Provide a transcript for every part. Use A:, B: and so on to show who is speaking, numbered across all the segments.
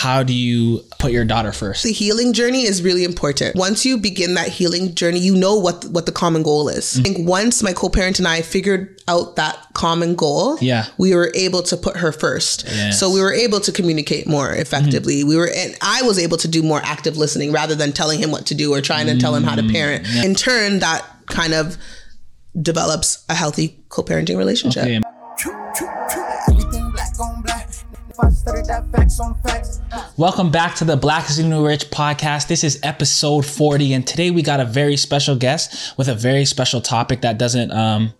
A: how do you put your daughter first?
B: The healing journey is really important. Once you begin that healing journey, you know what what the common goal is. Mm. I think once my co-parent and I figured out that common goal,
A: Yeah.
B: we were able to put her first.
A: Yes.
B: So we were able to communicate more effectively. Mm. We were and I was able to do more active listening rather than telling him what to do or trying to tell him how to mm. parent. In turn, that kind of develops a healthy co-parenting relationship.
A: Okay. Welcome back to the Black is the New Rich podcast. This is episode 40, and today we got a very special guest with a very special topic that doesn't um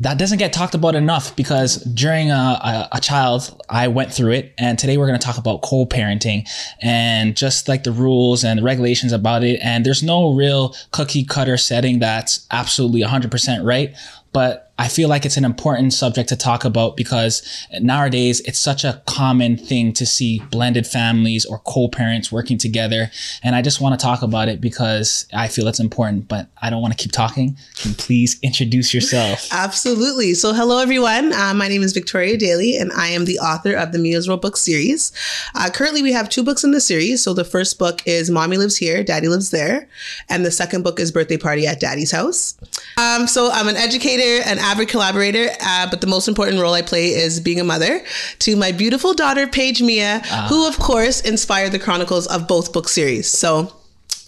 A: that doesn't get talked about enough because during a, a, a child, I went through it, and today we're going to talk about co-parenting and just like the rules and the regulations about it. And there's no real cookie cutter setting that's absolutely 100% right, but I feel like it's an important subject to talk about because nowadays it's such a common thing to see blended families or co-parents working together. And I just want to talk about it because I feel it's important, but I don't want to keep talking. Can please introduce yourself?
B: Absolutely. So, hello everyone. Uh, my name is Victoria Daly, and I am the author of the Mia's World book series. Uh, currently, we have two books in the series. So, the first book is Mommy Lives Here, Daddy Lives There, and the second book is Birthday Party at Daddy's House. Um, so, I'm an educator, an avid collaborator, uh, but the most important role I play is being a mother to my beautiful daughter, Paige Mia, who, of course, inspired the chronicles of both book series. So,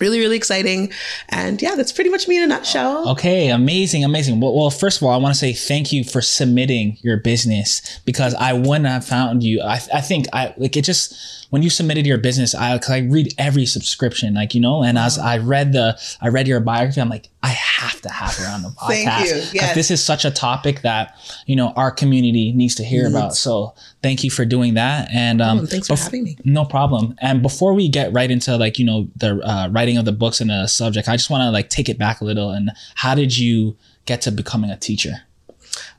B: really, really exciting. And yeah, that's pretty much me in a nutshell.
A: Okay, amazing, amazing. Well, well, first of all, I want to say thank you for submitting your business because I wouldn't have found you. I, I think I like it just when you submitted your business. I, 'cause I read every subscription, like you know, and as I read the, I read your biography. I'm like, I have to have her on the podcast.
B: Thank you. Yes.
A: this is such a topic that you know our community needs to hear about. So thank you for doing that. And um,
B: Oh, thanks for
A: bef-
B: having me.
A: no problem. And before we get right into like you know the uh, writing of the books and the subject, I just want to like take it back a little. And how did you get to becoming a teacher?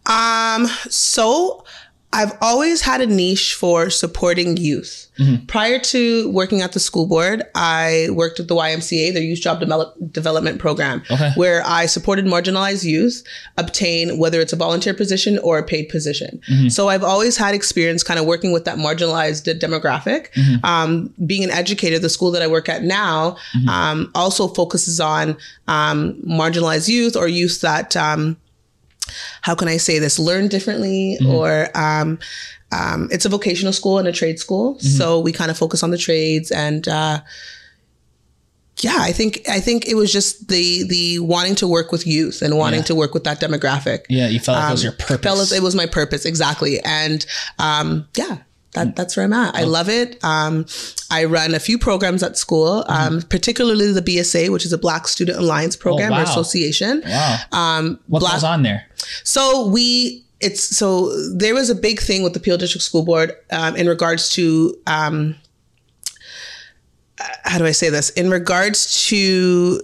B: Um, so I've always had a niche for supporting youth. Prior to working at the school board, I worked at the YMCA, their youth job develop- development program,
A: Okay.
B: where I supported marginalized youth obtain whether it's a volunteer position or a paid position. So I've always had experience kind of working with that marginalized de- demographic. Um, being an educator, the school that I work at now um, also focuses on um, marginalized youth or youth that um, how can I say this, learn differently or um, um, it's a vocational school and a trade school. So we kind of focus on the trades and uh, yeah, I think I think it was just the the wanting to work with youth and wanting
A: Yeah.
B: to work with that demographic.
A: Yeah, you felt like it was
B: Um,
A: your purpose.
B: felt as- it was my purpose exactly, and um, yeah, that, that's where I'm at. I love it. Um, I run a few programs at school, um, particularly the BSA, which is a Black Student Alliance program or
A: wow.
B: association.
A: wow.
B: Um,
A: what
B: Black-
A: goes on there?
B: so we it's so there was a big thing with the Peel District School Board um, in regards to um, uh, how do I say this in regards to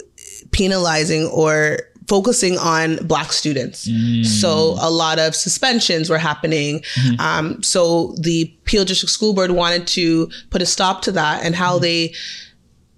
B: penalizing or focusing on black students so a lot of suspensions were happening um, so the peel district school board wanted to put a stop to that and how they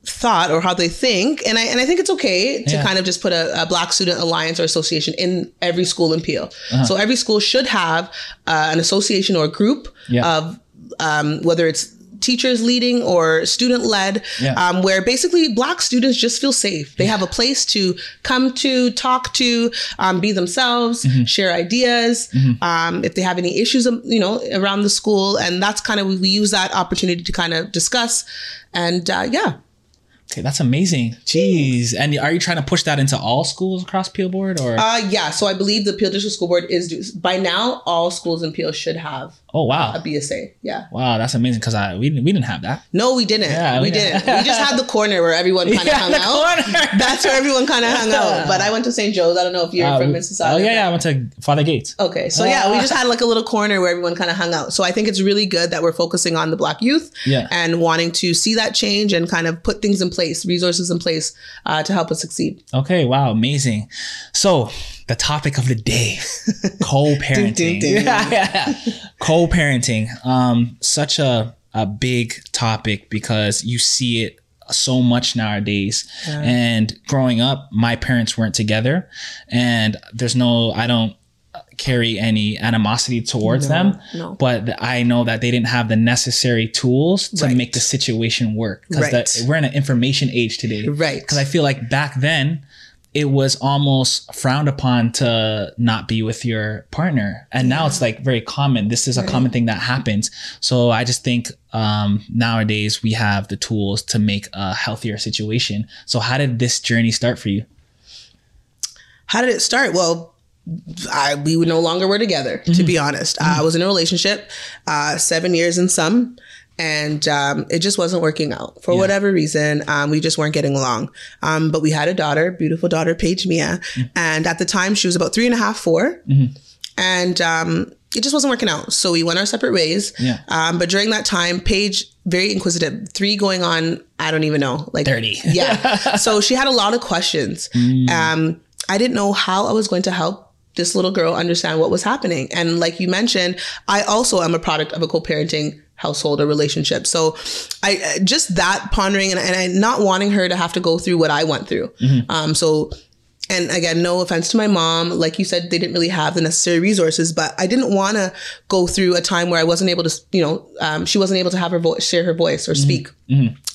B: thought or how they think and I and I think it's okay to
A: Yeah.
B: kind of just put a, a black student alliance or association in every school in Peel.
A: Uh-huh.
B: So every school should have uh, an association or group
A: Yeah.
B: of um, whether it's teachers leading or student led
A: Yeah.
B: um, where basically black students just feel safe they have a place to come to talk to um, be themselves
A: Mm-hmm.
B: share ideas um, if they have any issues um, you know around the school and that's kind of we use that opportunity to kind of discuss and uh, yeah
A: Okay, that's amazing. Jeez. And are you trying to push that into all schools across Peel Board or?
B: Uh, yeah, so I believe the Peel District School Board is by now all schools in Peel should have
A: oh wow! a.
B: BSA. Yeah.
A: Wow, that's amazing because I we didn't we didn't have that.
B: No, we didn't.
A: Yeah,
B: we didn't. We just had the corner where everyone kind of
A: Yeah,
B: hung
A: the
B: out.
A: corner.
B: That's where everyone kind of hung out. But I went to St. Joe's. I don't know if you're
A: Uh,
B: from Mississauga.
A: Oh yeah, yeah. I went to Father Gates.
B: Okay, so yeah, we just had like a little corner where everyone kind of hung out. So I think it's really good that we're focusing on the Black youth
A: Yeah.
B: and wanting to see that change and kind of put things in place, resources in place uh, to help us succeed.
A: Okay, wow, amazing. So the topic of the day, co-parenting. Yeah, yeah. Co-parenting. Um, such a a big topic because you see it so much nowadays. And growing up, my parents weren't together, and there's no, I don't carry any animosity towards them,
B: no.
A: but I know that they didn't have the necessary tools to
B: Right.
A: make the situation work because
B: Right.
A: we're in an information age today.
B: Right.
A: Because I feel like back then it was almost frowned upon to not be with your partner, and now it's like very common. This is a common thing that happens. So I just think um, nowadays we have the tools to make a healthier situation. So how did this journey start for you?
B: How did it start? Well, I, we no longer were together, to be honest. Uh, I was in a relationship, uh, seven years and some, and um, it just wasn't working out for whatever reason. Um, we just weren't getting along. Um, but we had a daughter, beautiful daughter, Paige Mia, and at the time she was about three and a half, 4 and um, it just wasn't working out. So we went our separate ways.
A: Yeah.
B: Um, but during that time, Paige very inquisitive, three going on, I don't even know, like
A: 30.
B: yeah. so she had a lot of questions. Um, I didn't know how I was going to help this little girl understand what was happening. And like you mentioned, I also am a product of a co-parenting household or relationship. So I just that pondering and, and I not wanting her to have to go through what I went through. Um, so and again, no offense to my mom. Like you said, they didn't really have the necessary resources, but I didn't want to go through a time where I wasn't able to, you know, um, she wasn't able to have her voice, share her voice or speak.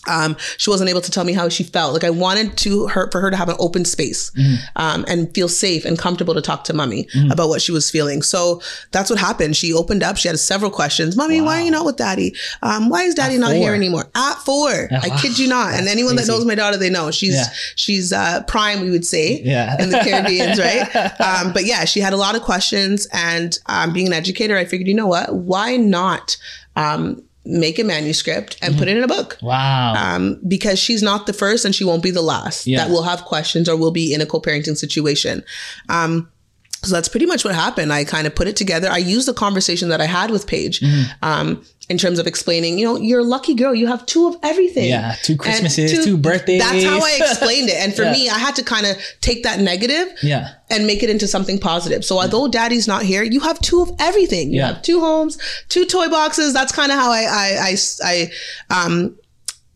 B: Um, she wasn't able to tell me how she felt. Like I wanted to her for her to have an open space um, and feel safe and comfortable to talk to mommy about what she was feeling. So that's what happened. She opened up. She had several questions. Mommy, why are you not with daddy? Um, why is daddy not
A: four.
B: here anymore? At four, I kid you not. And anyone
A: crazy.
B: that knows my daughter, they know she's
A: Yeah.
B: she's uh, prime. We would say
A: Yeah.
B: in the Caribbeans, right? Um, but yeah, she had a lot of questions, and um, being an educator, I figured, you know what? Why not um, make a manuscript and put it in a book?
A: Wow.
B: Um, because she's not the first, and she won't be the last
A: Yeah.
B: that will have questions or will be in a co-parenting situation. Um, so that's pretty much what happened. I kind of put it together. I used the conversation that I had with Paige
A: Mm-hmm.
B: um, in terms of explaining, you know, you're a lucky girl. You have two of everything.
A: Yeah, two Christmases, two birthdays.
B: That's how I explained it. And for
A: Yeah.
B: me, I had to kind of take that negative
A: yeah.
B: and make it into something positive. So although daddy's not here, you have two of everything. You
A: Yeah.
B: have two homes, two toy boxes. That's kind of how I, I, I, I, um,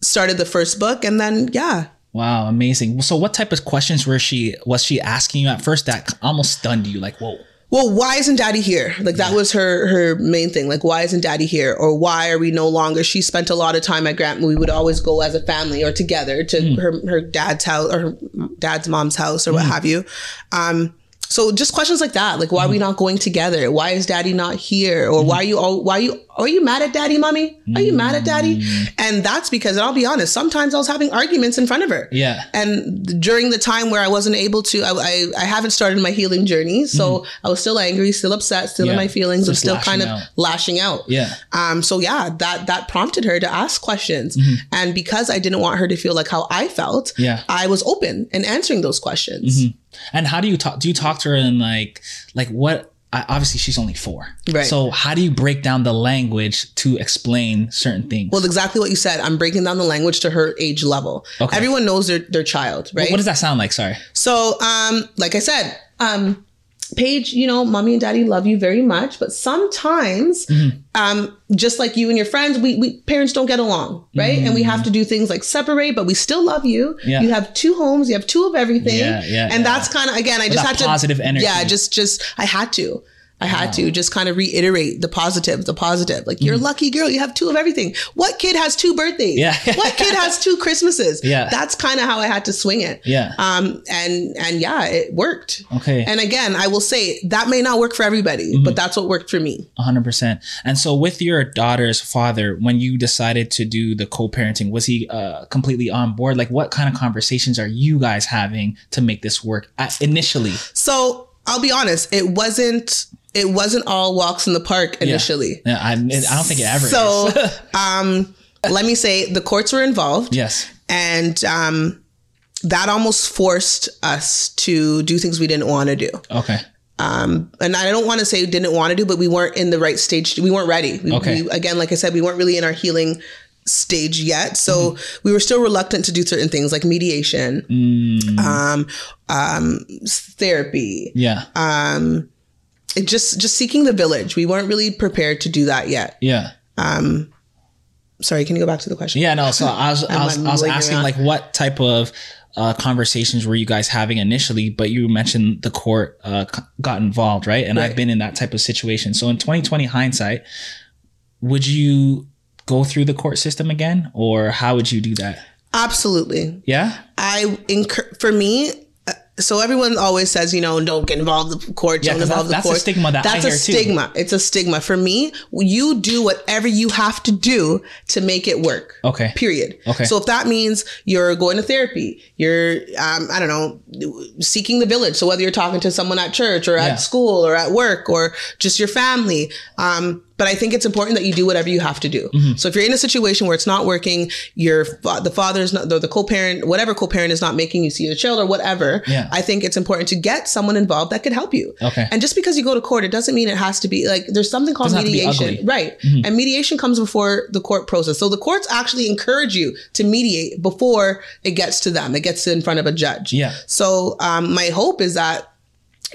B: started the first book. And then, yeah,
A: Wow, amazing. So what type of questions were she was she asking you at first that almost stunned you like, whoa.
B: Well, why isn't daddy here? Like that was her her main thing. Like, why isn't daddy here? Or why are we no longer? She spent a lot of time at Grant. We would always go as a family or together to her her dad's house or her dad's mom's house or what have you. Um, so just questions like that, like why are we not going together? Why is daddy not here? Or why are you all why are you are you mad at daddy, mommy? Are you mad at daddy? And that's because and I'll be honest, sometimes I was having arguments in front of her.
A: Yeah.
B: And during the time where I wasn't able to, I, I, I haven't started my healing journey. So I was still angry, still upset, still
A: Mm-hmm. Yeah.
B: in my feelings, and still kind of
A: out.
B: lashing out.
A: Yeah.
B: Um, so yeah, that that prompted her to ask questions. And because I didn't want her to feel like how I felt,
A: Mm-hmm. Yeah. Mm-hmm.
B: I was open and answering those questions.
A: And how do you talk? Do you talk to her in like, like what? I- Obviously, she's only four.
B: Right.
A: So how do you break down the language to explain certain things?
B: Well, exactly what you said. I'm breaking down the language to her age level.
A: Okay.
B: Everyone knows their their child, right?
A: what does that sound like? Sorry.
B: So, um, like I said, um, Paige, you know, mommy and daddy love you very much, but sometimes,
A: Mm-hmm.
B: um, just like you and your friends, we, we parents don't get along, right? And we have to do things like separate, but we still love you.
A: Yeah.
B: You have two homes, you have two of everything.
A: Yeah, yeah,
B: And
A: yeah.
B: that's kind of again, I just had to
A: positive energy.
B: Yeah, just just I had to. I had to just kind of reiterate the positive, the positive. Like you're a lucky girl, you have two of everything. What kid has two birthdays?
A: Yeah.
B: what kid has two Christmases?
A: Yeah.
B: That's kind of how I had to swing it.
A: Yeah.
B: Um, and and yeah, it worked.
A: Okay.
B: And again, I will say that may not work for everybody,
A: Mm-hmm.
B: but that's what worked for me.
A: 100%. And so, with your daughter's father, when you decided to do the co parenting, was he uh, completely on board? Like, what kind of conversations are you guys having to make this work initially?
B: So I'll be honest, it wasn't it wasn't all walks in the park initially.
A: Yeah, I, I don't think it ever
B: So
A: is.
B: um, let me say the courts were involved.
A: yes.
B: and um, that almost forced us to do things we didn't want to do.
A: Okay.
B: Um, and I don't want to say didn't want to do, but we weren't in the right stage. We weren't ready. We,
A: Okay.
B: we- again, like I said, we weren't really in our healing stage yet. So
A: Mm-hmm.
B: we were still reluctant to do certain things like mediation,
A: Mm,
B: um, um, therapy,
A: yeah.
B: um, just just seeking the village. We weren't really prepared to do that yet.
A: Yeah.
B: Um, sorry, can you go back to the question?
A: Yeah, no. So I was, I was,
B: I'm
A: was asking
B: around.
A: like what type of uh, conversations were you guys having initially? But you mentioned the court uh, got involved, right? And I've been in that type of situation. So in 2020 hindsight, would you go through the court system again, or how would you do that?
B: Absolutely.
A: Yeah.
B: I incur for me. So everyone always says, you know, don't get involved with the court,
A: Yeah,
B: don't involve
A: that's-
B: the court.
A: that's a stigma that
B: that's a
A: hear too.
B: stigma. It's a stigma. For me, you do whatever you have to do to make it work.
A: Okay.
B: Period.
A: Okay.
B: So if that means you're going to therapy, you're, um, I don't know, seeking the village. So whether you're talking to someone at church or
A: Yeah.
B: at school or at work or just your family, um, but I think it's important that you do whatever you have to do.
A: Mm-hmm.
B: So if you're in a situation where it's not working, your fa- the father's not the, the co-parent, whatever co-parent is not making you see your child or whatever.
A: Yeah.
B: I think it's important to get someone involved that could help you.
A: Okay.
B: And just because you go to court, it doesn't mean it has to be like there's something called
A: Doesn't have to be
B: mediation,
A: ugly. Mm-hmm.
B: right? And mediation comes before the court process. So the courts actually encourage you to mediate before it gets to them. It gets in front of a judge.
A: Yeah.
B: So um, my hope is that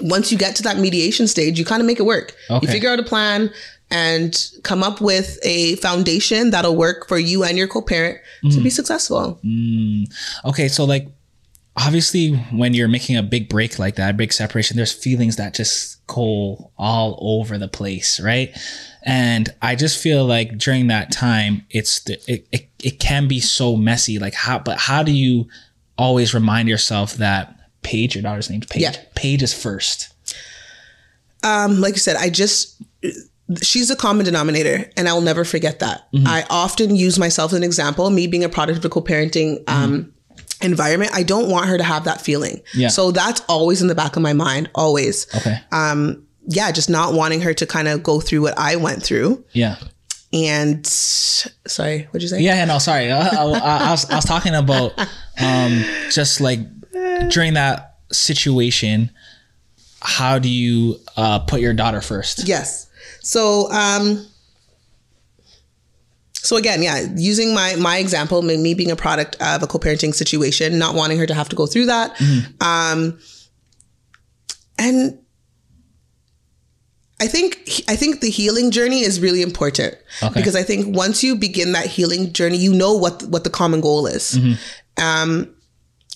B: once you get to that mediation stage, you kind of make it work.
A: Okay.
B: You figure out a plan and come up with a foundation that'll work for you and your co-parent to
A: Mm.
B: be successful.
A: Okay, so like obviously when you're making a big break like that, a big separation, there's feelings that just go all over the place, right? And I just feel like during that time, it's the, it, it it can be so messy. Like how, but how do you always remind yourself that Paige, your daughter's name's Paige,
B: Yeah.
A: Paige is first.
B: um, like I said, I just she's a common denominator, and I'll never forget that.
A: Mm-hmm.
B: I often use myself as an example. Me being a product of a co-parenting um, environment, I don't want her to have that feeling.
A: Mm-hmm. Yeah.
B: So that's always in the back of my mind, always.
A: Okay.
B: Um, yeah, just not wanting her to kind of go through what I went through.
A: yeah.
B: And sorry, what'd you say?
A: Yeah, yeah, no, sorry. I, I, I was I was talking about um just like during that situation, how do you uh put your daughter first?
B: Yes. So, um, so again, yeah, using my my example, me being a product of a co-parenting situation, not wanting her to have to go through that, um, and I think I think the healing journey is really important
A: Okay.
B: because I think once you begin that healing journey, you know what what the common goal is. Um,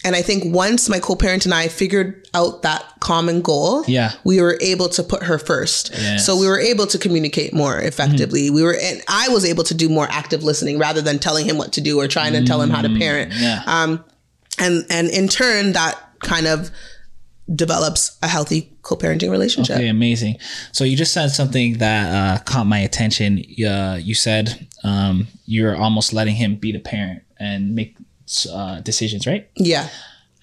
B: and I think once my co-parent and I figured out that common goal,
A: Yeah.
B: we were able to put her first.
A: Yes.
B: So we were able to communicate more effectively. We were, and I was able to do more active listening rather than telling him what to do or trying to tell him how to parent.
A: Yeah.
B: Um, and and in turn, that kind of develops a healthy co-parenting relationship.
A: Okay, amazing. So you just said something that uh, caught my attention. Uh, you said um, you're almost letting him be the parent and make uh, decisions, right?
B: Yeah.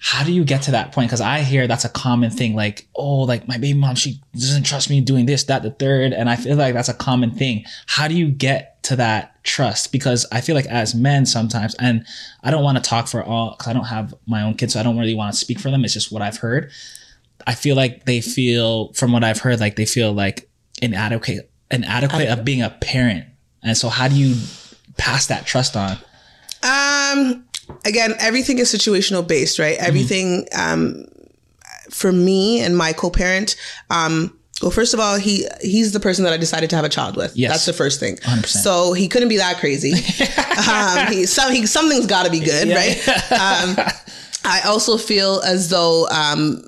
A: How do you get to that point? Because I hear that's a common thing. Like, oh, like my baby mom, she doesn't trust me doing this, that, the third, and I feel like that's a common thing. How do you get to that trust? Because I feel like as men sometimes, and I don't want to talk for all, because I don't have my own kids, so I don't really want to speak for them. It's just what I've heard. I feel like they feel, from what I've heard, like they feel like inadequate, inadequate of being a parent. And so, how do you pass that trust on?
B: Um, again, everything is situational based, right? Everything, um, for me and my co-parent, um, well, first of all, he he's the person that I decided to have a child with.
A: Yes.
B: That's the first thing.
A: 100%.
B: So he couldn't be that crazy. um, he, some, he, something's got to be good, right? Um, I also feel as though, um,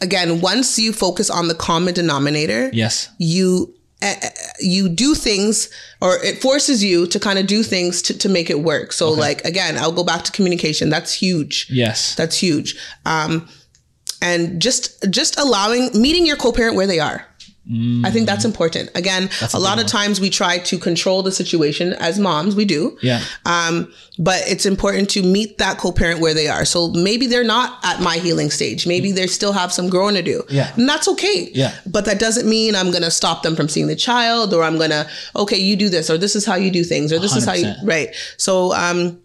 B: again, once you focus on the common denominator,
A: Yes.
B: you uh, you do things or it forces you to kind of do things to, to make it work. So like again i'll go back to communication. That's huge.
A: Yes.
B: that's huge. Um and just just allowing meeting your co-parent where they are i think that's important again a,
A: a
B: lot
A: big
B: of times we try to control the situation as moms we do
A: Yeah.
B: um, but it's important to meet that co-parent where they are. So maybe they're not at my healing stage. Maybe they still have some growing to do.
A: Yeah.
B: And that's okay.
A: Yeah.
B: But that doesn't mean I'm gonna stop them from seeing the child or I'm gonna, okay, you do this, or this is how you do things, or this is how you right. So um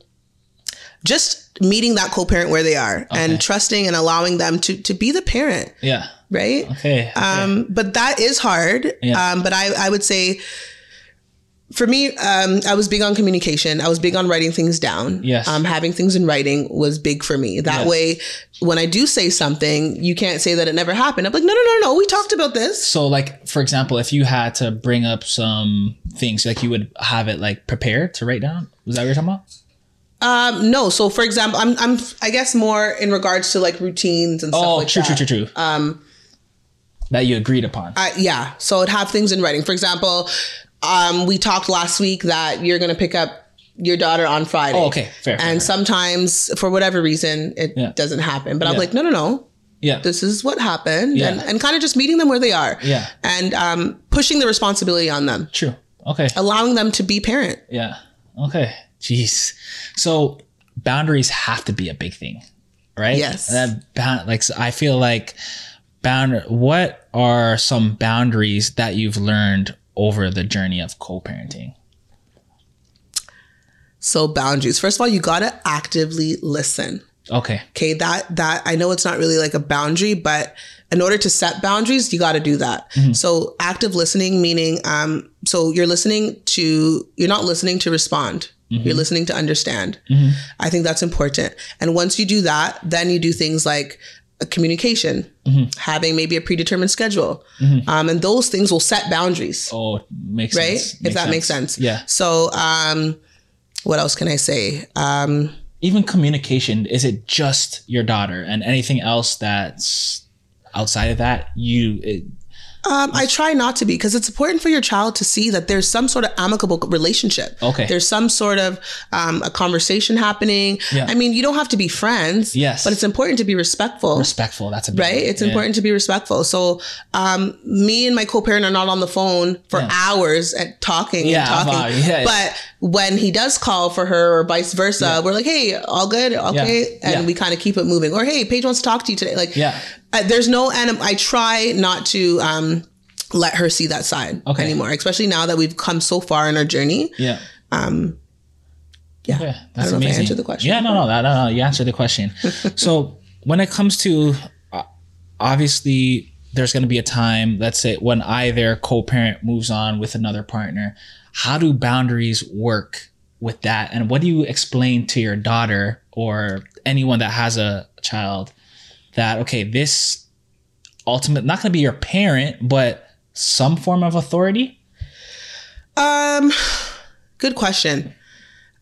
B: just meeting that co-parent where they are
A: Okay.
B: and trusting and allowing them to to be the parent,
A: Yeah.
B: Right?
A: Okay. okay.
B: Um, but that is hard.
A: Yeah.
B: Um, but I, I would say for me, um, I was big on communication. I was big on writing things down.
A: Yes.
B: Um, having things in writing was big for me. That
A: Yes.
B: way, when I do say something, you can't say that it never happened. I'm like, no, no, no, no. We talked about this.
A: So, like for example, if you had to bring up some things, like you would have it like prepared to write down. Was that what you're talking about?
B: Um, no. So, for example, I'm, I'm, I guess more in regards to like routines and stuff
A: Oh,
B: like
A: true,
B: that.
A: true, true, true. Um, that you agreed upon.
B: I, yeah. So it'd have things in writing. For example, um, we talked last week that you're going to pick up your daughter on Friday.
A: Oh, okay. Fair, fair,
B: And
A: fair.
B: sometimes, for whatever reason, it
A: Yeah.
B: doesn't happen. But I'm
A: Yeah.
B: like, no, no, no.
A: yeah.
B: This is what happened,
A: Yeah.
B: and, and kind of just meeting them where they are.
A: Yeah.
B: And um, pushing the responsibility on them,
A: true. Okay.
B: allowing them to be parent.
A: Yeah. Okay. Jeez. So boundaries have to be a big thing, right?
B: Yes.
A: That like so I feel like bound. What are some boundaries that you've learned over the journey of co-parenting?
B: So boundaries. First of all, you gotta actively listen.
A: Okay.
B: Okay, that that I know it's not really like a boundary, but in order to set boundaries, you got to do that. Mm-hmm. So active listening meaning um so you're listening to you're not listening to respond. Mm-hmm. You're listening to understand. Mm-hmm. I think that's important. And once you do that, then you do things like communication, having maybe a predetermined schedule. Um, and those things will set boundaries
A: Oh, makes
B: right?
A: sense.
B: if that makes sense.
A: Yeah.
B: So, um, what else can I say? Um,
A: Even communication. Is it just your daughter and anything else that's outside of that? You. It,
B: um, I try not to be because it's important for your child to see that there's some sort of amicable relationship.
A: Okay.
B: There's some sort of um, a conversation happening.
A: Yeah.
B: I mean, you don't have to be friends.
A: Yes.
B: But it's important to be respectful.
A: respectful. That's a big
B: right?
A: one.
B: It's
A: Yeah.
B: important to be respectful. So, um, me and my co-parent are not on the phone for
A: Yeah.
B: hours at talking
A: Yeah,
B: and talking.
A: wow, yeah.
B: But when he does call for her or vice versa, we're like, "Hey, all good? Okay," and we kind of keep it moving. Or, "Hey, Paige wants to talk to you today." Like,
A: Yeah.
B: There's no anim- I try not to um, let her see that side
A: Okay.
B: anymore, especially now that we've come so far in our journey.
A: Yeah.
B: Yeah,
A: Okay,
B: I
A: that's
B: don't know
A: amazing.
B: if I answered the question.
A: Yeah, no, no, no, no, no. You answered the question. so when it comes to, uh, obviously, there's going to be a time. Let's say when either co-parent moves on with another partner. How do boundaries work with that? And what do you explain to your daughter or anyone that has a child that okay, this ultimate not going to be your parent, but some form of authority?
B: Um, good question.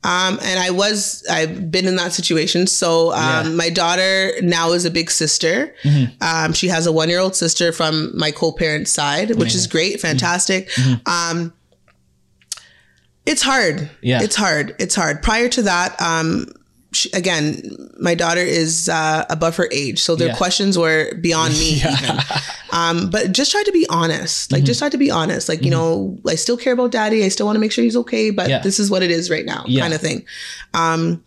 B: Um, and I was, I've been in that situation. So, um,
A: Yeah.
B: my daughter now is a big sister. Um, she has a one year old sister from my co parent side, which is great, fantastic. Um, it's hard.
A: Yeah.
B: It's hard. It's hard. Prior to that, um, she, again, my daughter is uh, above her age, so their
A: Yeah.
B: questions were beyond me. Even. Um, but just try to be honest. Like,
A: Mm-hmm.
B: just try to be honest. Like, you know, I still care about daddy. I still want to make sure he's okay, but
A: Yeah.
B: this is what it is right now,
A: Yeah.
B: kind of thing. Um,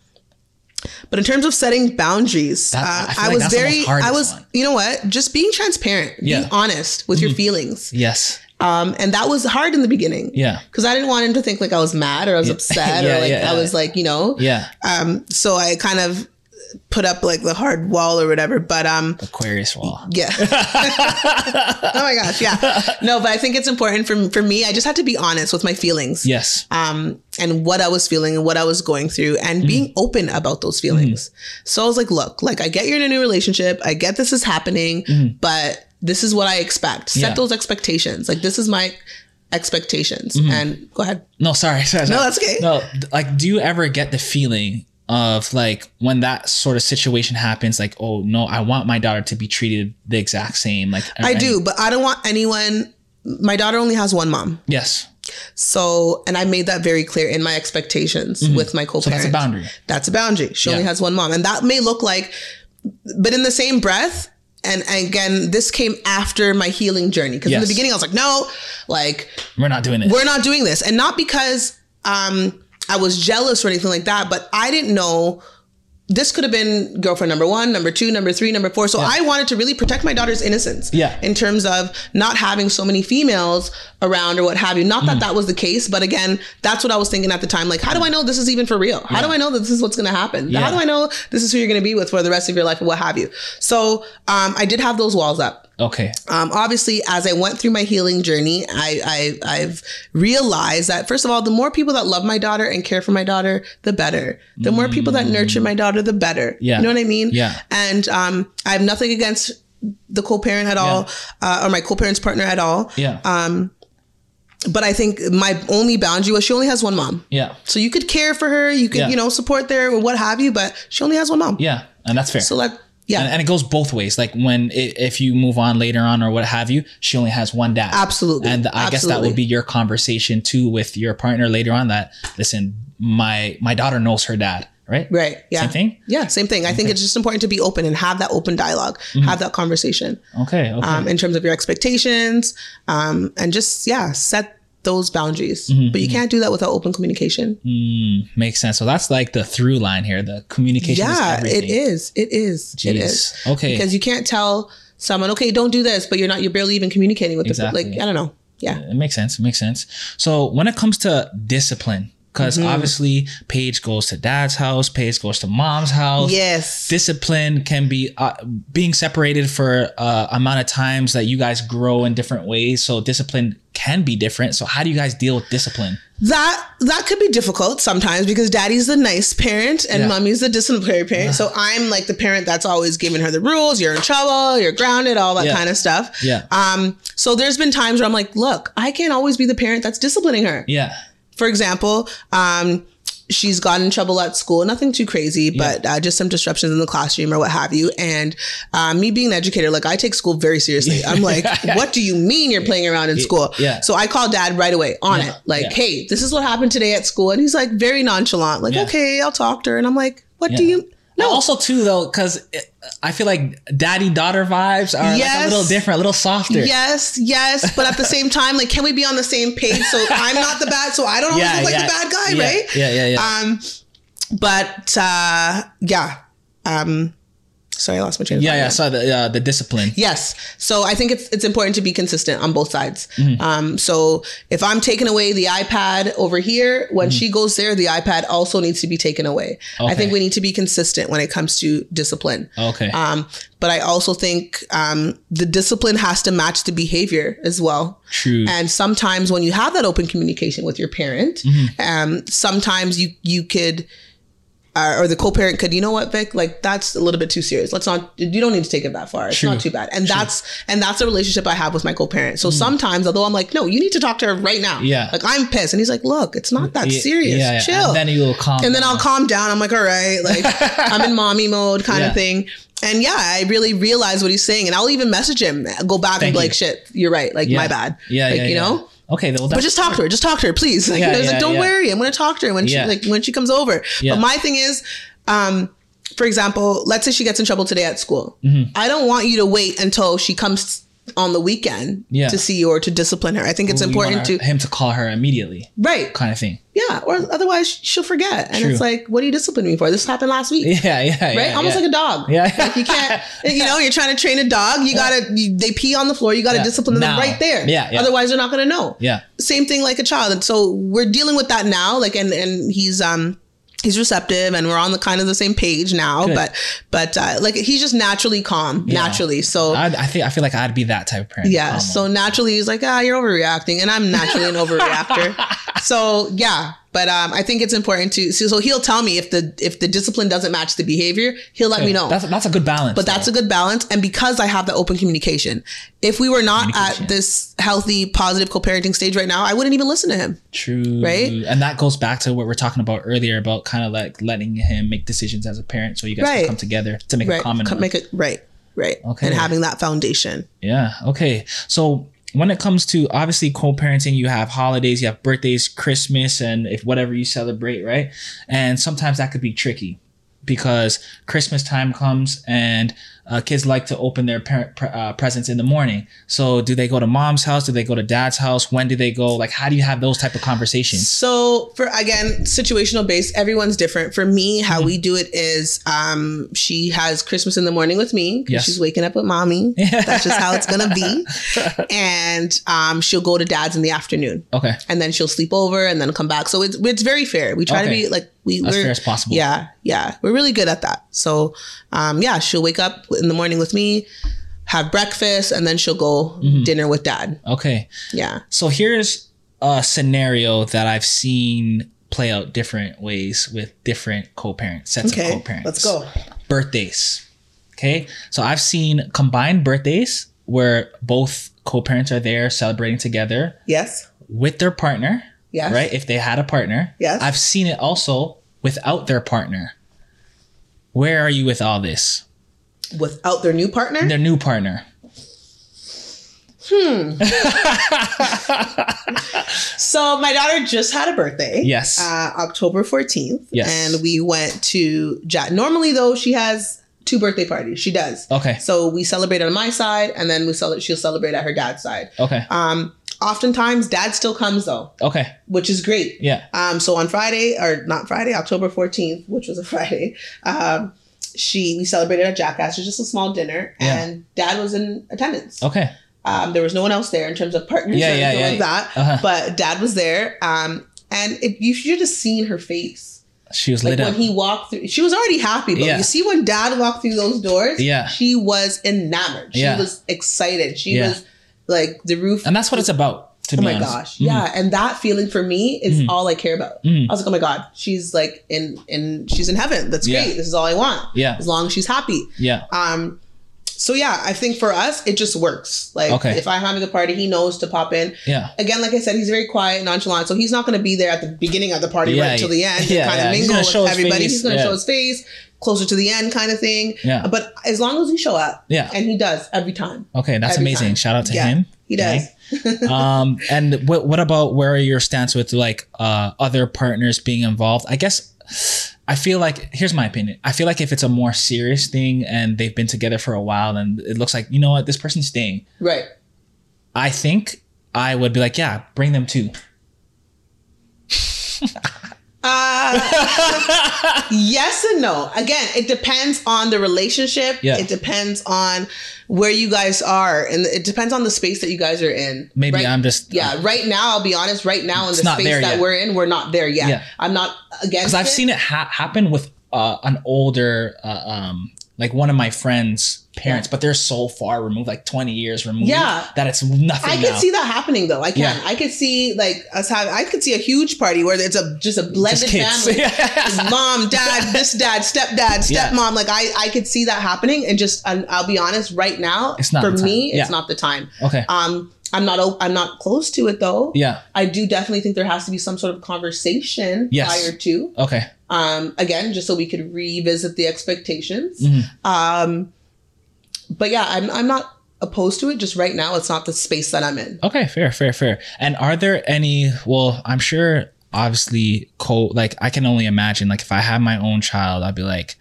B: but in terms of setting boundaries,
A: That- I
B: uh,
A: feel
B: I,
A: like
B: was
A: that's the most
B: very, I was,
A: one.
B: you know what? Just being transparent,
A: Yeah. Mm-hmm.
B: being honest with your feelings.
A: Yes.
B: Um, and that was hard in the beginning.
A: Yeah.
B: Because I didn't want him to think like I was mad or I was upset
A: Yeah,
B: or like
A: yeah,
B: I
A: yeah.
B: was like, you know.
A: Yeah.
B: Um, so I kind of put up like the hard wall or whatever. But um,
A: Aquarius wall.
B: yeah. oh my gosh, yeah. No, but I think it's important for for me. I just had to be honest with my feelings.
A: Yes.
B: Um, and what I was feeling and what I was going through and being open about those feelings. So I was like, look, like I get you're in a new relationship. I get this is happening, but this is what I expect. Set
A: Yeah.
B: those expectations. Like this is my expectations. And go ahead.
A: No, sorry, sorry.
B: No, that's okay.
A: No, like, do you ever get the feeling of like when that sort of situation happens, like, oh no, I want my daughter to be treated the exact same. Like,
B: I do, but I don't want anyone. My daughter only has one mom.
A: Yes.
B: So, and I made that very clear in my expectations with my co-parent.
A: Mm-hmm. So that's a boundary.
B: That's a boundary. She only has one mom, and that may look like, but in the same breath. And again, this came after my healing journey because in the beginning I was like, no, like
A: We're not doing this.
B: we're not doing this, and not because um, I was jealous or anything like that, but I didn't know. This could have been girlfriend number one, number two, number three, number four. So I wanted to really protect my daughter's innocence.
A: Yeah.
B: In terms of not having so many females around or what have you. Not
A: Mm.
B: that that was the case, but again, that's what I was thinking at the time. Like, how do I know this is even for real? How do I know that this is what's going to happen?
A: Yeah.
B: How do I know this is who you're going to be with for the rest of your life or what have you? So um, I did have those walls up.
A: Okay.
B: Um, obviously, as I went through my healing journey, I, I I've realized that first of all, the more people that love my daughter and care for my daughter, the better. The more people that nurture my daughter, the better.
A: Yeah.
B: You know what I mean?
A: Yeah.
B: And um, I have nothing against the co-parent at all, uh, or my co-parent's partner at all.
A: Yeah.
B: Um, but I think my only boundary was she only has one mom.
A: yeah.
B: So you could care for her, you could,
A: Yeah.
B: you know, support there or what have you, but she only has one mom.
A: Yeah. And that's fair.
B: So like, yeah,
A: and, and it goes both ways. Like when i if you move on later on or what have you, she only has one dad.
B: Absolutely.
A: And I guess that would be your conversation too with your partner later on. That listen, my my daughter knows her dad, right?
B: right. Yeah.
A: Same thing.
B: Yeah, same thing. I think it's just important to be open and have that open dialogue, have that conversation
A: Okay. Okay.
B: um, in terms of your expectations, um, and just yeah, set those boundaries.
A: Mm-hmm,
B: But you can't do that without open communication.
A: Makes sense. So that's like the through line here. The communication. is
B: yeah,
A: everything.
B: it is. It is.
A: Jeez.
B: is.
A: Okay.
B: Because you can't tell someone, okay, don't do this, but you're not. You're barely even communicating with
A: Exactly.
B: the like. I don't know. Yeah.
A: It makes sense. It makes sense. So when it comes to discipline, because
B: Mm-hmm.
A: obviously Paige goes to dad's house, Paige goes to mom's house.
B: Yes.
A: Discipline can be uh, being separated for uh, amount of times that you guys grow in different ways. So discipline can be different. So how do you guys deal with discipline?
B: That that could be difficult sometimes because daddy's the nice parent and
A: Yeah.
B: mommy's the disciplinary parent. So I'm like the parent that's always giving her the rules. You're in trouble. You're grounded. All that
A: Yeah.
B: kind of stuff.
A: Yeah.
B: Um. So there's been times where I'm like, look, I can't always be the parent that's disciplining her.
A: Yeah.
B: For example, um, she's gotten in trouble at school. Nothing too crazy, but uh, just some disruptions in the classroom or what have you. And uh, me being an educator, like I take school very seriously. I'm like, what do you mean you're playing around in school?
A: yeah.
B: So I call dad right away on
A: Yeah,
B: it. Like,
A: yeah.
B: hey, this is what happened today at school. And he's like very nonchalant, like,
A: Yeah.
B: okay, I'll talk to her. And I'm like, what do you?
A: No. Also too though, because I feel like daddy daughter vibes are like a little different, a little softer.
B: Yes, yes, but at the same time, like, can we be on the same page? So I'm not the bad, so I don't always
A: Yeah,
B: look like
A: yeah.
B: the bad guy,
A: Yeah,
B: right?
A: yeah, yeah, yeah.
B: Um, but uh, yeah. Um, sorry, I lost my train of
A: Yeah,
B: thought
A: yeah.
B: again.
A: So the uh, the discipline.
B: Yes. So I think it's it's important to be consistent on both sides.
A: Mm-hmm.
B: Um, so if I'm taking away the iPad over here, when she goes there, the iPad also needs to be taken away. I
A: Mm-hmm.
B: Think we need to be consistent when it comes to discipline.
A: Okay.
B: Um, but I also think um, the discipline has to match the behavior as well.
A: True.
B: And sometimes when you have that open communication with your parent,
A: Mm-hmm.
B: um, sometimes you you could. Uh, or the co-parent could, you know what, Vic? Like that's a little bit too serious. Let's not. You don't need to take it that far. It's
A: True.
B: not too bad. And that's and that's a relationship I have with my co-parent. So sometimes, although I'm like, no, you need to talk to her right now.
A: Mm. Yeah.
B: Like I'm pissed, and he's like, look, it's not that
A: Yeah,
B: serious.
A: yeah, yeah.
B: Chill.
A: And then you will calm.
B: And then I'll calm down. I'm like, all right, like I'm in mommy mode kind of thing. And yeah, I really realize what he's saying. And I'll even message him, go back
A: Thank
B: and be
A: you.
B: like, shit, you're right. Like, my bad.
A: Yeah,
B: like,
A: yeah,
B: you know?
A: Okay, well,
B: But just talk to her. Just talk to her, please. Like,
A: Yeah,
B: I was
A: yeah,
B: like, don't
A: yeah.
B: worry. I'm going to talk to her when she like when she comes over. But my thing is, um, for example, let's say she gets in trouble today at school.
A: Mm-hmm.
B: I don't want you to wait until she comes on the weekend
A: Yeah.
B: to see you or to discipline her. I think it's
A: you
B: important to
A: him to call her immediately,
B: right.
A: kind of thing.
B: Yeah, or otherwise she'll forget. And
A: True.
B: it's like, what are you disciplining me for? This happened last week.
A: Yeah, yeah,
B: Right,
A: yeah,
B: almost
A: yeah.
B: like a dog.
A: Yeah.
B: like you can't. You know, you're trying to train a dog. You gotta. You, they pee on the floor. You gotta discipline
A: Now.
B: them right there.
A: Yeah, yeah.
B: Otherwise, they're not gonna know.
A: Yeah.
B: Same thing like a child. And so we're dealing with that now. Like, and and he's um he's receptive, and we're on the kind of the same page now.
A: Good.
B: But but uh, like he's just naturally calm, naturally. So.
A: I, I think I feel like I'd be that type of parent.
B: yeah,
A: Calm
B: so naturally he's like, ah, you're overreacting, and I'm naturally an overreactor. So yeah, but um, I think it's important to. So, so he'll tell me if the if the discipline doesn't match the behavior, he'll let me know.
A: That's that's a good balance.
B: but that's a good balance and because i have the open communication if we were not at this healthy positive co-parenting stage right now i wouldn't even listen to him
A: true,
B: right?
A: And that goes back to what we are talking about earlier about kind of like letting him make decisions as a parent, so you guys
B: Right.
A: can come together to make a common.
B: Co-
A: one.
B: make it right right
A: Okay.
B: and having that foundation
A: Yeah. Okay. So when it comes to obviously co-parenting, you have holidays, you have birthdays, Christmas, and if whatever you celebrate, right? And sometimes that could be tricky because Christmas time comes and uh, kids like to open their parent pre- uh, presents in the morning. So do they go to mom's house? Do they go to dad's house? When do they go? Like, how do you have those type of conversations?
B: so for again situational based everyone's different for me how
A: Mm-hmm.
B: we do it is um she has christmas in the morning with me 'cause
A: Yes.
B: she's waking up with mommy that's just how it's gonna be and um she'll go to dad's in the afternoon
A: Okay.
B: and then she'll sleep over and then come back. So it's it's very fair. We try to be like we
A: As
B: we're,
A: fair as possible.
B: Yeah, yeah, we're really good at that. So um, yeah, she'll wake up in the morning with me, have breakfast, and then she'll go
A: Mm-hmm.
B: dinner with dad.
A: Okay.
B: Yeah.
A: So here's a scenario that I've seen play out different ways with different co-parents, sets of
B: Okay.
A: co-parents.
B: Let's go.
A: Birthdays. Okay. So I've seen combined birthdays where both co-parents are there celebrating together
B: Yes.
A: with their partner.
B: Yes.
A: Right? If they had a partner.
B: Yes.
A: I've seen it also without their partner. Where are you with all this?
B: Without their new partner.
A: Their new partner. Hmm.
B: so my daughter just had a birthday.
A: Yes.
B: Uh, October 14th.
A: Yes.
B: And we went to Jack. Normally though, she has two birthday parties. She does.
A: Okay.
B: So we celebrate on my side and then we cel- she'll celebrate at her dad's side.
A: Okay.
B: Um, oftentimes dad still comes though,
A: Okay.
B: which is great.
A: Yeah.
B: Um, so on Friday or not Friday, October 14th, which was a Friday, um, she we celebrated at Jack Astor's. It was just a small dinner,
A: Yeah.
B: and Dad was in attendance.
A: Okay.
B: Um, there was no one else there in terms of partners
A: Yeah,
B: or
A: yeah,
B: anything
A: yeah.
B: like that.
A: Uh-huh.
B: But Dad was there, um, and it, you should have seen her face.
A: She was
B: Like when
A: up.
B: he walked through, she was already happy. But you see when Dad walked through those doors,
A: Yeah.
B: she was enamored. She was excited. She was like the roof.
A: and that's what it's about.
B: Oh my
A: honest.
B: gosh.
A: Mhm.
B: Yeah. And that feeling for me is
A: Mhm.
B: all I care about.
A: Mhm.
B: I was like, oh my God, she's like in in she's in heaven. That's
A: Yeah.
B: great. This is all I want.
A: Yeah.
B: As long as she's happy.
A: Yeah.
B: Um so yeah, I think for us it just works. Like
A: Okay.
B: if I'm having a party, he knows to pop in.
A: Yeah.
B: Again, like I said, he's very quiet, nonchalant, so he's not going to be there at the beginning of the party
A: Yeah,
B: right until the end
A: yeah,
B: kind
A: yeah.
B: of
A: He's
B: mingle with everybody. He's going to show his face closer to the end, kind of thing.
A: Yeah.
B: But as long as he show up,
A: Yeah.
B: and he does every time.
A: Okay, that's
B: Every
A: amazing.
B: time.
A: Shout out to
B: Yeah,
A: him.
B: He does.
A: Okay. um, and what what about where are your stance with like uh other partners being involved? I guess I feel like here's my opinion. I feel like if it's a more serious thing and they've been together for a while and it looks like you know what this person's staying,
B: Right.
A: I think I would be like, yeah, bring them too.
B: Uh, yes and no. Again, it depends on the relationship.
A: Yeah.
B: It depends on where you guys are, and it depends on the space that you guys are in.
A: Maybe
B: Right-
A: I'm just
B: Yeah, right now, I'll be honest. Right now, in the space that
A: yet.
B: we're in, we're not there yet.
A: Yeah.
B: I'm not against.
A: because I've
B: it.
A: seen it ha- happen with uh, an older, uh, um, like one of my friends' parents, but they're so far removed, like 20 years removed,
B: Yeah.
A: that it's nothing.
B: I
A: now.
B: could see that happening though. I can.
A: Yeah.
B: I could see like us having. I could see a huge party where it's a just a blended
A: Just
B: family. Mom, dad, this dad, stepdad,
A: Yeah.
B: stepmom. Like I, I could see that happening, and just and I'll be honest, right now,
A: It's not
B: for me.
A: Yeah.
B: It's not the time.
A: okay.
B: Um, I'm not. I'm not close to it though.
A: Yeah.
B: I do definitely think there has to be some sort of conversation
A: Yes.
B: prior to.
A: Okay.
B: Um, again, just so we could revisit the expectations.
A: Mhm.
B: Um, but yeah, I'm I'm not opposed to it. Just right now, it's not the space that I'm in.
A: Okay, fair, fair, fair. And are there any? Well, I'm sure. Obviously, co like I can only imagine. Like if I had my own child, I'd be like,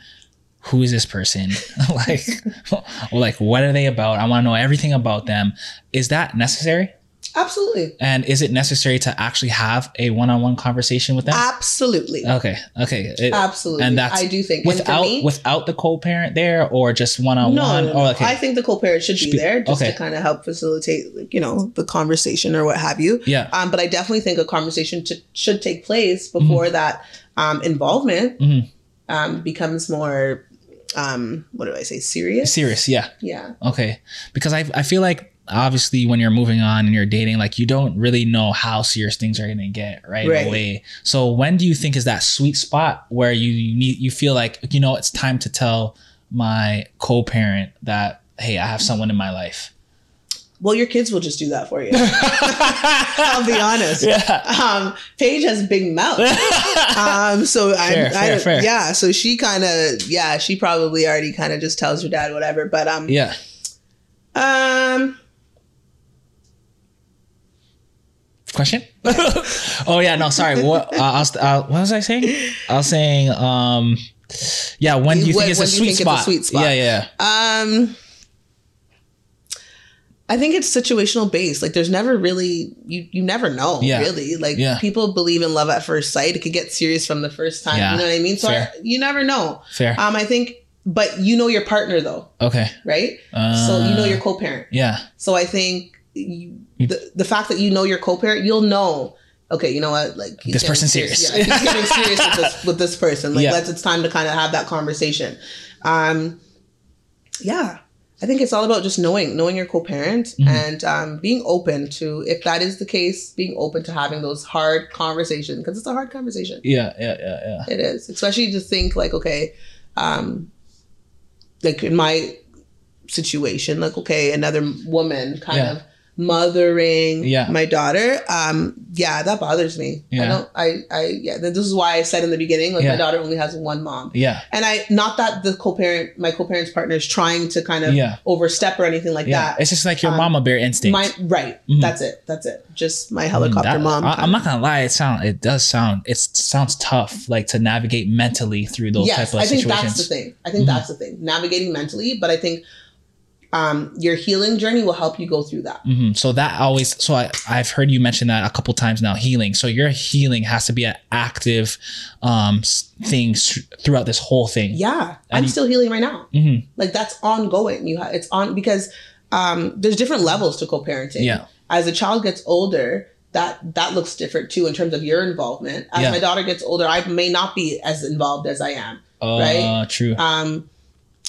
A: "Who is this person? like, like what are they about? I want to know everything about them." Is that necessary?
B: Absolutely.
A: And is it necessary to actually have a one-on-one conversation with them?
B: Absolutely.
A: okay, okay. It-
B: Absolutely.
A: And that's
B: I do think.
A: Without
B: me-
A: without the co-parent there, or just one-on-one.
B: no, no, no.
A: Oh, okay.
B: I think the co-parent should be there just
A: okay.
B: to kind of help facilitate, like, you know, the conversation or what have you.
A: yeah.
B: Um, but I definitely think a conversation to, should take place before that um, involvement
A: Mhm.
B: um, becomes more, um, what do I say, serious?
A: Serious. Yeah.
B: Yeah.
A: Okay. Because I, I feel like obviously when you're moving on and you're dating, like you don't really know how serious things are gonna get right,
B: Right.
A: away. So when do you think is that sweet spot where you, you need you feel like you know it's time to tell my co-parent that hey I have someone in my life.
B: Well, your kids will just do that for you. I'll be honest.
A: Yeah.
B: Um, Paige has a big mouth. um, so I,
A: Fair,
B: I
A: fair, fair.
B: yeah, so she kind of, yeah, she probably already kind of just tells her dad whatever. But um,
A: Yeah.
B: um,
A: Question? oh yeah, no, sorry. What uh, I was, uh, what was I saying? I was saying, um, yeah. When do you
B: When-
A: think it's a
B: when you
A: sweet
B: think it's a
A: spot?
B: sweet spot?
A: Yeah, yeah.
B: um, I think it's situational based. Like, there's never really you you never know.
A: Yeah.
B: Really, like
A: Yeah.
B: people believe in love at first sight. It could get serious from the first time.
A: Yeah.
B: You know what I mean? So I, you never know.
A: Fair.
B: Um, I think, but you know your partner though,
A: okay.
B: right?
A: Uh,
B: so you know your co-parent.
A: Yeah.
B: So I think you, the the fact that you know your co-parent, you'll know. Okay, you know what? Like
A: This person's serious.
B: Yeah, he's getting serious with this with this person. Like,
A: Yeah.
B: let's it's time to kind of have that conversation. Um, yeah, I think it's all about just knowing, knowing your co-parent
A: Mm-hmm.
B: and um, being open to, if that is the case, being open to having those hard conversations because it's a hard conversation.
A: Yeah, yeah, yeah, yeah.
B: It is, especially to think like, okay, um, like in my situation, like okay, another woman kind
A: Yeah.
B: of mothering
A: Yeah.
B: my daughter. Um, yeah, that bothers me.
A: yeah.
B: I don't. I. I. Yeah. This is why I said in the beginning, like
A: Yeah.
B: my daughter only has one mom.
A: Yeah.
B: And I, not that the co-parent, my co-parent's partner is trying to kind of
A: Yeah.
B: overstep or anything like
A: Yeah.
B: that.
A: It's just like your
B: Um,
A: mama bear instinct.
B: My right.
A: Mhm.
B: That's it. That's it. Just my helicopter
A: That-
B: mom.
A: I, am not gonna lie. It sound. It does sound. It sounds tough, like to navigate mentally through those
B: yes,
A: type of
B: I think
A: situations.
B: that's the thing. I think
A: Mhm.
B: that's the thing. Navigating mentally, but I think um, your healing journey will help you go through that.
A: hmm So that always. So I, I've heard you mention that a couple times now. Healing. So your healing has to be an active um thing throughout this whole thing.
B: Yeah,
A: And
B: I'm
A: you-
B: still healing right now.
A: Mhm.
B: Like that's ongoing. You ha- it's on because um, there's different levels to co-parenting.
A: Yeah.
B: As a child gets older, that that looks different too in terms of your involvement. As
A: Yeah.
B: my daughter gets older, I may not be as involved as I am.
A: Uh,
B: Right?
A: True.
B: um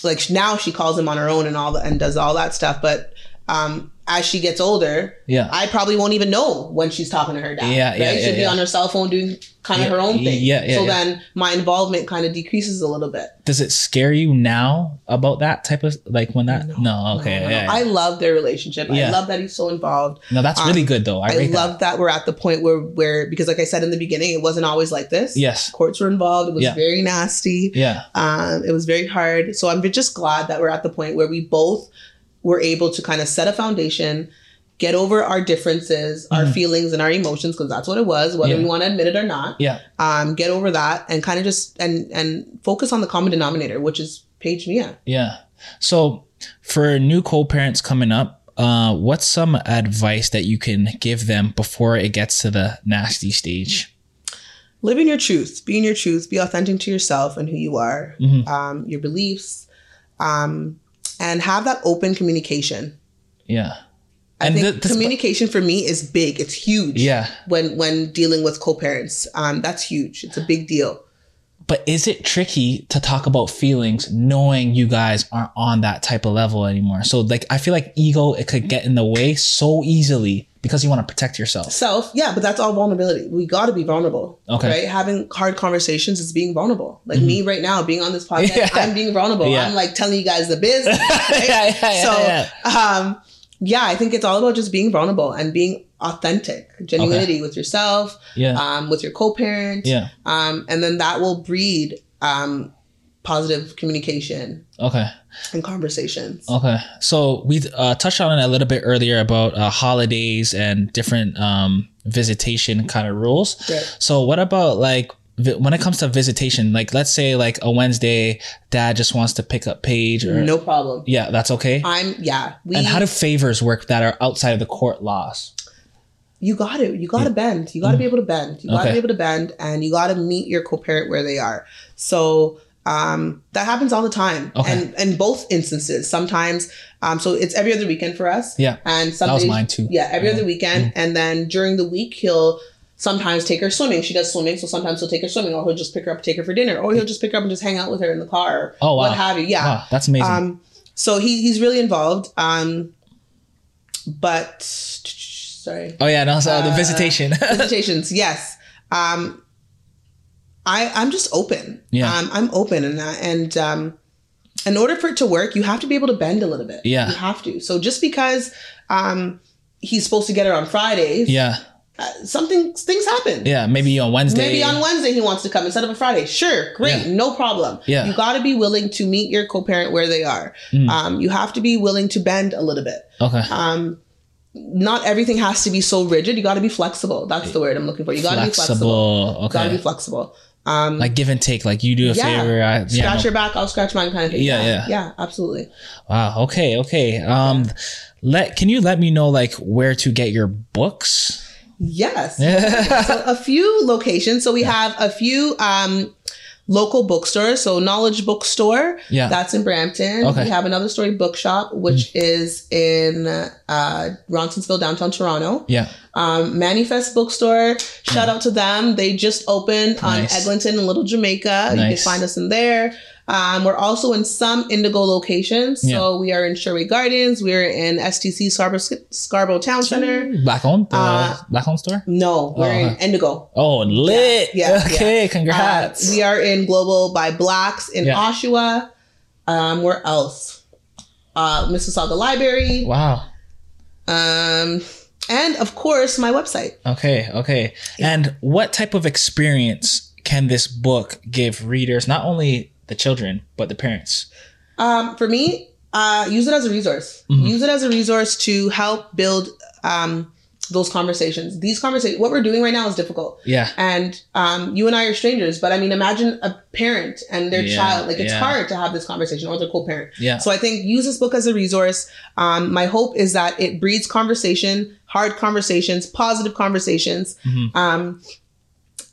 B: like now she calls him on her own and all that and does all that stuff but um as she gets older
A: yeah.
B: i probably won't even know when she's talking to her dad
A: Yeah,
B: right
A: yeah, yeah,
B: she'll be
A: yeah.
B: on her cell phone doing kind of
A: Yeah,
B: her own thing
A: yeah, yeah,
B: so
A: yeah.
B: then my involvement kind of decreases a little bit
A: Does it scare you now about that type of like when that? No. okay.
B: No, no, no.
A: yeah. yeah.
B: i love their relationship
A: Yeah.
B: i love that he's so involved
A: no, that's
B: um,
A: really good though. I,
B: i, love that. we're at the point where where because like i said in the beginning it wasn't always like this.
A: Yes.
B: courts were involved it was
A: Yeah.
B: very nasty
A: Yeah.
B: Um, it was very hard. So I'm just glad that we're at the point where we both were able to kind of set a foundation, get over our differences, our
A: Mhm.
B: feelings, and our emotions, because that's what it was, whether
A: Yeah.
B: we want to admit it or not.
A: Yeah.
B: Um, get over that and kind of just and and focus on the common denominator, which is Paige Mia.
A: Yeah. So for new co-parents coming up, uh, what's some advice that you can give them before it gets to the nasty stage?
B: Live in your truth. Be in your truth. Be authentic to yourself and who you are,
A: Mhm.
B: um, your beliefs, um, and have that open communication.
A: Yeah.
B: I
A: And
B: think
A: th- this-
B: communication for me is big. It's huge.
A: Yeah.
B: when when dealing with co-parents um that's huge it's a big deal
A: But is it tricky to talk about feelings knowing you guys aren't on that type of level anymore? So like I feel like ego it could get in the way so easily because you want to protect yourself.
B: self yeah but that's all vulnerability we got to be vulnerable
A: Okay.
B: right having hard conversations is being vulnerable like me right now being on this podcast
A: Yeah.
B: i'm being vulnerable
A: Yeah.
B: i'm like telling you guys the business right?
A: Yeah, yeah, yeah,
B: so um yeah i think it's all about just being vulnerable and being authentic genuinity with yourself
A: Yeah.
B: um with your co-parent
A: Yeah.
B: um and then that will breed um positive communication
A: Okay.
B: and conversations
A: Okay. So we uh, touched on it a little bit earlier about uh, holidays and different um, visitation kind of rules.
B: Right.
A: So what about like when it comes to visitation? Like let's say like a Wednesday, dad just wants to pick up Paige or
B: no problem
A: yeah, that's okay.
B: I'm yeah. We
A: and how do favors work that are outside of the court laws?
B: You got to you got to bend. You got to be able to bend. You got to
A: Okay.
B: be able to bend, and you got to meet your co-parent where they are. So um, that happens all the time,
A: Okay.
B: and in both instances. Sometimes, um, so it's every other weekend for us.
A: Yeah.
B: and some
A: That was
B: days-
A: mine too.
B: Yeah, every
A: Yeah.
B: other weekend, and then during the week he'll sometimes take her swimming. She does swimming, so sometimes he'll take her swimming, or he'll just pick her up, take her for dinner, or he'll just pick her up and just hang out with her in the car,
A: Oh, wow.
B: what have you. Yeah.
A: Wow, that's amazing.
B: Um, so he he's really involved. Um, but sorry,
A: oh yeah, no, so the
B: uh,
A: visitation.
B: visitations. Yes. Um, I I'm just open.
A: Yeah.
B: Um, I'm open, and that, and um, in order for it to work, you have to be able to bend a little bit.
A: Yeah.
B: You have to. So just because um he's supposed to get her on Fridays,
A: yeah,
B: uh, something things happen.
A: yeah. Maybe on Wednesday.
B: Maybe on Wednesday he wants to come instead of a Friday. Sure, great,
A: Yeah.
B: no problem.
A: Yeah.
B: You got to be willing to meet your co-parent where they are.
A: Mm.
B: Um, you have to be willing to bend a little bit.
A: Okay.
B: Um, not everything has to be so rigid. You got to be flexible. That's the word I'm looking for. You got to be flexible.
A: Flexible.
B: Got to be flexible. Um,
A: Like give and take. Like you do a
B: Yeah.
A: favor. I, yeah,
B: scratch
A: no-
B: your back, I'll scratch mine, kind of thing.
A: Yeah, yeah.
B: yeah, absolutely.
A: Wow. Okay. Okay. Um, let can you let me know like where to get your books?
B: Yes. so a few locations. So we have a few um, local bookstores. So Knowledge Bookstore.
A: Yeah.
B: That's in Brampton.
A: Okay.
B: We have another story bookshop, which is in uh, Roncesvalles, downtown Toronto.
A: Yeah.
B: Um, Manifest Bookstore, shout out to them. They just opened
A: Nice.
B: on Eglinton and Little Jamaica. Nice. You can find us in there. Um, we're also in some Indigo locations. So we are in Sherway Gardens. We're in STC Scarborough, Scarborough Town Center.
A: Black owned? The
B: Uh,
A: Black owned store?
B: No, we're
A: Oh,
B: in
A: huh.
B: Indigo.
A: Oh, lit.
B: Yeah, yeah,
A: Okay,
B: Uh,
A: congrats.
B: we are in Global by Blacks in
A: Yeah.
B: Oshawa. Um, where else? Uh, Mississauga Library.
A: wow.
B: Um, and of course, my website.
A: Okay, okay. And what type of experience can this book give readers, not only the children, but the parents?
B: Um, for me, uh, use it as a resource.
A: Mm-hmm.
B: Use it as a resource to help build um, those conversations. These conversations, what we're doing right now is difficult.
A: Yeah.
B: And um, you and I are strangers, but I mean, imagine a parent and their
A: Yeah,
B: child. Like, it's
A: yeah.
B: hard to have this conversation or their co parent.
A: Yeah.
B: So I think use this book as a resource. Um, my hope is that it breeds conversation, hard conversations, positive conversations.
A: Mhm.
B: Um,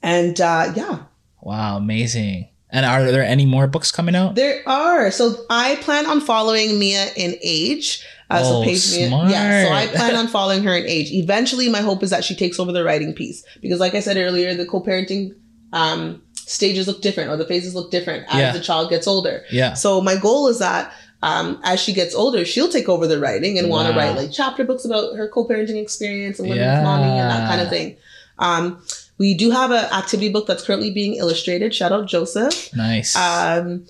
B: and uh, yeah,
A: Wow, amazing. And are there any more books coming out?
B: there are. So I plan on following Mia in age. Uh,
A: Oh,
B: so Paige Mia, yeah. So I plan on following her in age. Eventually, my hope is that she takes over the writing piece because, like I said earlier, the co-parenting um, stages look different or the phases look different as
A: Yeah.
B: the child gets older.
A: Yeah.
B: So my goal is that um, as she gets older, she'll take over the writing and want to write like chapter books about her co-parenting experience and living
A: Yeah.
B: with mommy and that kind of thing. Um, we do have an activity book that's currently being illustrated. Shout out Joseph.
A: Nice.
B: Um,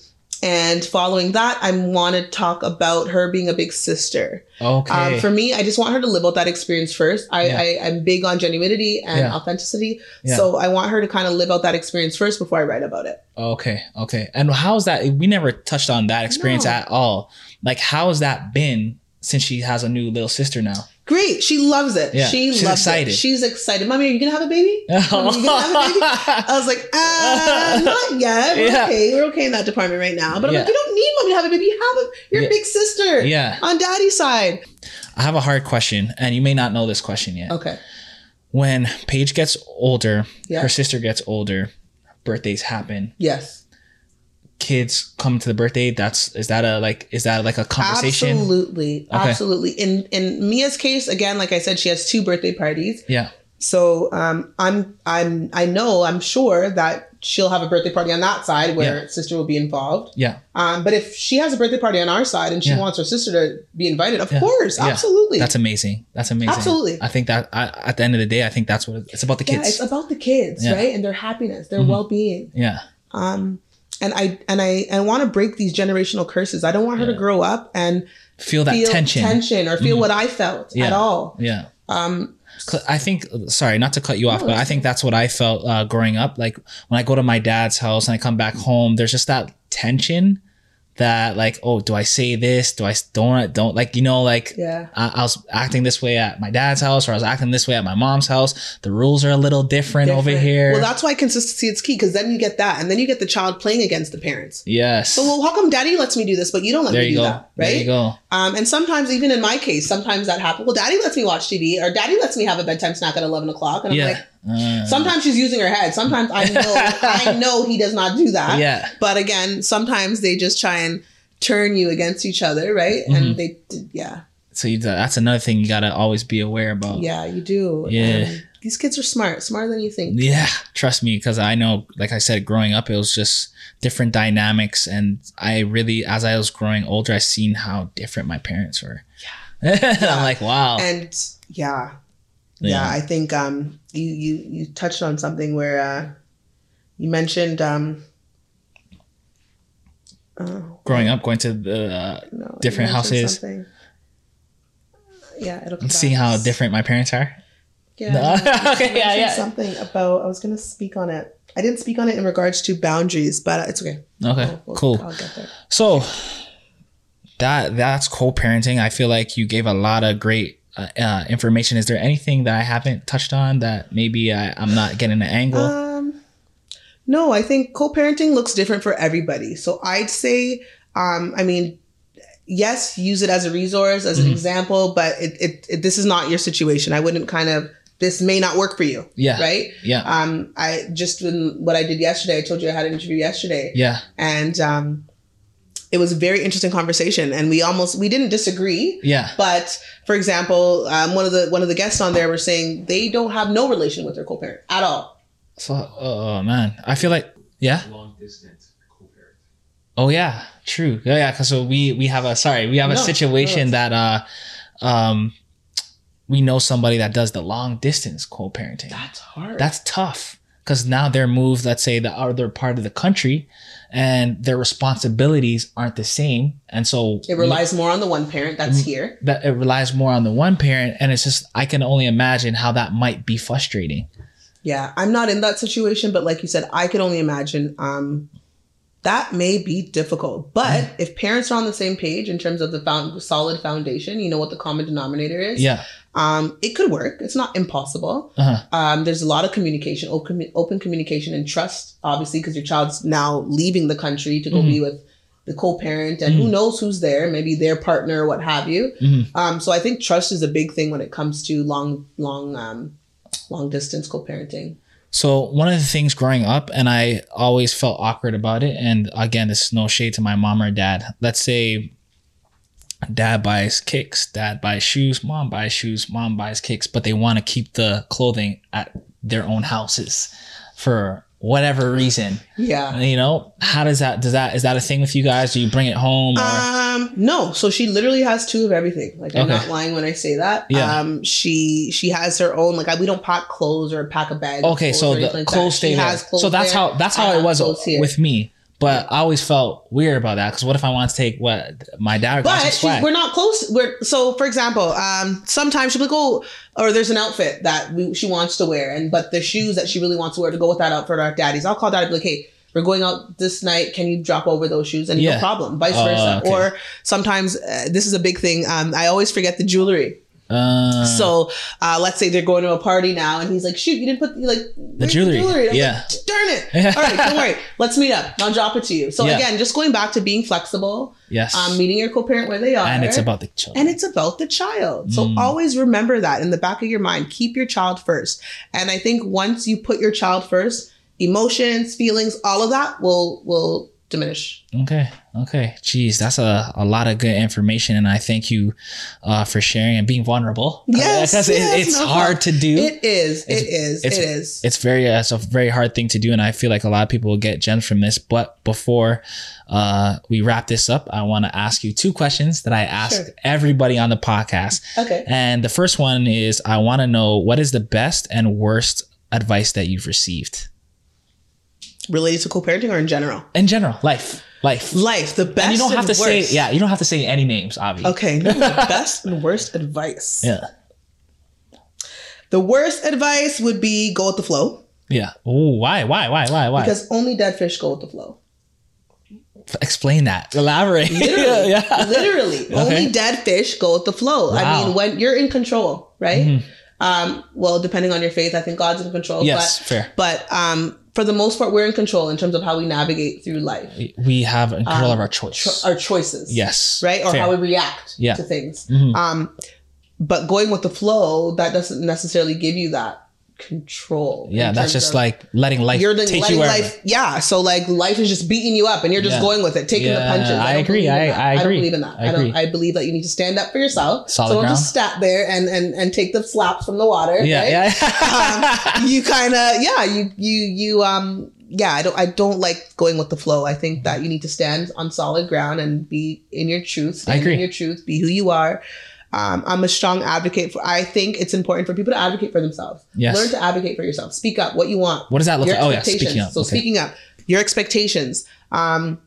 B: and following that, I want to talk about her being a big sister.
A: okay.
B: Um, for me, I just want her to live out that experience first. I,
A: Yeah.
B: I, I'm big on genuinity and
A: Yeah.
B: authenticity.
A: Yeah.
B: So I want her to kind of live out that experience first before I write about it.
A: okay. Okay. And how's that? We never touched on that experience
B: No.
A: at all. Like, how's that been since she has a new little sister now?
B: Great. She loves it.
A: Yeah,
B: She
A: she's
B: loves
A: excited.
B: it. She's excited. Mommy, are you going to have a baby? Mommy, you have a baby? I was like, uh, not yet. We're
A: Yeah.
B: okay. We're okay in that department right now. But I'm
A: Yeah.
B: like, you don't need mommy to have a baby. You have a, you're
A: Yeah.
B: a big sister
A: yeah.
B: on daddy's side.
A: I have a hard question, and you may not know this question yet.
B: Okay.
A: When Paige gets older, her sister gets older, birthdays happen.
B: Yes.
A: Kids come to the birthday. That's is that a like is that like a conversation?
B: Absolutely. Absolutely. In in Mia's case, again, like I said, she has two birthday parties.
A: Yeah.
B: So um, I'm I'm I know I'm sure that she'll have a birthday party on that side where
A: Yeah.
B: sister will be involved.
A: Yeah.
B: Um, but if she has a birthday party on our side and she
A: Yeah.
B: wants her sister to be invited, of
A: Yeah.
B: course, absolutely.
A: That's amazing. That's amazing.
B: Absolutely.
A: I think that I, at the end of the day, I think that's what it's about the
B: yeah,
A: kids.
B: it's about the kids, right? And their happiness, their
A: Mhm.
B: well-being.
A: yeah.
B: Um, and I and I I want to break these generational curses. I don't want her to grow up and
A: Feel that
B: feel
A: tension.
B: tension, or feel
A: Mhm.
B: what I felt
A: Yeah.
B: at all.
A: Yeah.
B: Um,
A: I think, sorry, not to cut you off,
B: No,
A: but I think that's what I felt uh, growing up. Like when I go to my dad's house and I come back home, there's just that tension that, like, oh, do I say this? Do i don't? Don't like, you know, like
B: yeah.
A: I, I was acting this way at my dad's house, or I was acting this way at my mom's house. The rules are a little different, over here.
B: Well, that's why consistency is key because then you get that, and then you get the child playing against the parents.
A: yes.
B: So, well, how come daddy lets me do this, but you don't let
A: there
B: me
A: you
B: do
A: go.
B: that, right?
A: There you go.
B: Um, and sometimes, even in my case, sometimes that happens. Well, daddy lets me watch TV, or daddy lets me have a bedtime snack at eleven o'clock, and I'm
A: Yeah.
B: like,
A: Uh,
B: sometimes she's using her head. Sometimes I know, I know he does not do that.
A: yeah.
B: But again, sometimes they just try and turn you against each other, right?
A: Mhm.
B: And they, yeah,
A: So you, that's another thing you gotta always be aware about.
B: yeah, you do.
A: Yeah.
B: Um, these kids are smart, smarter than you think.
A: Yeah, trust me, because I know, like I said, growing up, it was just different dynamics, and I really, as I was growing older, I seen how different my parents were. Yeah, I'm like, wow.
B: and yeah, yeah,
A: Yeah.
B: I think um, you you you touched on something where uh, you mentioned um, oh,
A: growing up, going to the, uh,
B: no,
A: different houses.
B: something. Yeah, it'll come
A: and seeing how different my parents are.
B: Yeah,
A: No. Okay, yeah, yeah.
B: Something about I was gonna speak on it. I didn't speak on it in regards to boundaries, but it's okay.
A: Okay,
B: We'll- we'll-
A: cool.
B: I'll get there.
A: So that that's co-parenting. I feel like you gave a lot of great uh, uh, information. Is there anything that I haven't touched on that maybe I, I'm not getting an angle?
B: Um, no, I think co-parenting looks different for everybody. So I'd say, um, I mean, yes, use it as a resource, as an
A: Mhm.
B: example, but it, it, it this is not your situation. I wouldn't kind of this may not work for you,
A: yeah,
B: right?
A: yeah,
B: Um, I just in what I did yesterday. I told you I had an interview yesterday,
A: yeah,
B: and um, it was a very interesting conversation, and we almost we didn't disagree.
A: Yeah.
B: But for example, um, one of the one of the guests on there were saying they don't have no relation with their co-parent at all.
A: So, oh man, I feel like yeah.
C: long distance co-parent.
A: Oh yeah, true. Yeah, yeah. Cause so we we have a sorry, we have a
B: No,
A: situation
B: no.
A: that uh, um, we know somebody that does the long distance co-parenting.
B: That's hard.
A: That's tough because now they're moved. Let's say the other part of the country, and their responsibilities aren't the same, and so
B: it relies more on the one parent that's here.
A: that it relies more on the one parent, and it's just I can only imagine how that might be frustrating.
B: Yeah, I'm not in that situation, but like you said, I can only imagine. Um, that may be difficult, but
A: Mm.
B: if parents are on the same page in terms of the found, solid foundation, you know what the common denominator is.
A: Yeah.
B: Um, it could work. It's not impossible.
A: Uh-huh.
B: Um, there's a lot of communication, open, open communication, and trust. Obviously, because your child's now leaving the country to go
A: Mm-hmm.
B: be with the co-parent, and who knows who's there? Maybe their partner, what have you.
A: Mm-hmm.
B: Um, so I think trust is a big thing when it comes to long, long, um, long distance co-parenting.
A: So one of the things growing up, and I always felt awkward about it. And again, this is no shade to my mom or dad. Let's say dad buys kicks, dad buys shoes, mom buys shoes, mom buys kicks, but they want to keep the clothing at their own houses for whatever reason.
B: Yeah.
A: You know, how does that does that is that a thing with you guys? Do you bring it home or
B: Um, no. So she literally has two of everything. Like I'm
A: Okay.
B: not lying when I say that.
A: Yeah.
B: Um, she she has her own. Like I, we don't pack clothes or pack a bag.
A: Okay, so the
B: like that.
A: clothes
B: She
A: stay there.
B: clothes
A: So that's
B: there.
A: how that's how it was with me. But I always felt weird about that because what if I want to take what my dad
B: But we're not close. We're so, for example, um, sometimes she'll be like, "Oh, or there's an outfit that we, she wants to wear, and but the shoes that she really wants to wear to go with that outfit are daddy's." I'll call dad and be like, "Hey, we're going out this night. Can you drop over those shoes?" And
A: Yeah.
B: no problem. Vice
A: Oh,
B: versa.
A: okay.
B: Or sometimes uh, this is a big thing. Um, I always forget the jewelry.
A: Uh,
B: So uh, let's say they're going to a party now, and he's like, "Shoot, you didn't put like the
A: jewelry."
B: I'm
A: Yeah.
B: like, Darn it! All right, don't worry. Let's meet up. I'll drop it to you. So
A: Yeah.
B: again, just going back to being flexible,
A: yes,
B: um, meeting your co-parent where they are,
A: and it's about the child.
B: and it's about the child. So
A: Mm.
B: always remember that in the back of your mind. Keep your child first. And I think once you put your child first, emotions, feelings, all of that will will diminish.
A: Okay. Okay. Jeez, that's a, a lot of good information, and I thank you uh, for sharing and being vulnerable.
B: Yes,
A: because it,
B: yes,
A: it's
B: no
A: hard to do.
B: It is. It is.
A: it's-
B: It is.
A: it's very uh, it's a very hard thing to do, and I feel like a lot of people will get gems from this. But before uh, we wrap this up, I want to ask you two questions that I ask
B: Sure.
A: everybody on the podcast.
B: Okay.
A: And the first one is I want to know what is the best and worst advice that you've received
B: Related to co-parenting or in general?
A: in general, life, life.
B: Life. The best.
A: And you don't have to
B: worst.
A: say yeah, you don't have to say any names, obviously.
B: Okay. no, the best and worst advice.
A: Yeah.
B: The worst advice would be go with the flow
A: Yeah. Ooh, why? Why? Why? Why? Why?
B: because only dead fish go with the flow.
A: Explain that. Elaborate.
B: Literally,
A: yeah.
B: literally, only dead fish go with the flow. I
A: Wow. Mm-hmm.
B: mean, when you're in control, right? Um, well, depending on your faith, I think God's in control.
A: Yes,
B: but,
A: fair.
B: But um, for the most part, we're in control in terms of how we navigate through life,
A: We have control
B: Um,
A: of our choice.
B: Cho- our choices.
A: yes.
B: right? Or
A: Fair.
B: how we react
A: Yeah.
B: to things.
A: Mhm.
B: Um, but going with the flow, that doesn't necessarily give you that control.
A: Yeah, that's just like letting life
B: you're the,
A: take
B: letting
A: you
B: life. Yeah, so like life is just beating you up, and you're just
A: Yeah.
B: going with it, taking the punches.
A: I
B: don't
A: agree,
B: in
A: I-
B: that.
A: I
B: don't believe in that.
A: I
B: I, don't. I believe that you need to stand up for yourself.
A: Solid
B: so don't
A: ground.
B: just stat there and and and take the slaps from the water.
A: Yeah,
B: right?
A: yeah.
B: um, you kind of yeah you you you um yeah i don't i don't like going with the flow i think that you need to stand on solid ground and be in your truth stand
A: agree.
B: in your truth be who you are um, i'm a strong advocate for i think it's important for people to advocate for themselves
A: Yes.
B: learn to advocate for yourself speak up what you want
A: What does that look like? Oh yeah, speaking up.
B: so
A: okay.
B: speaking up your expectations um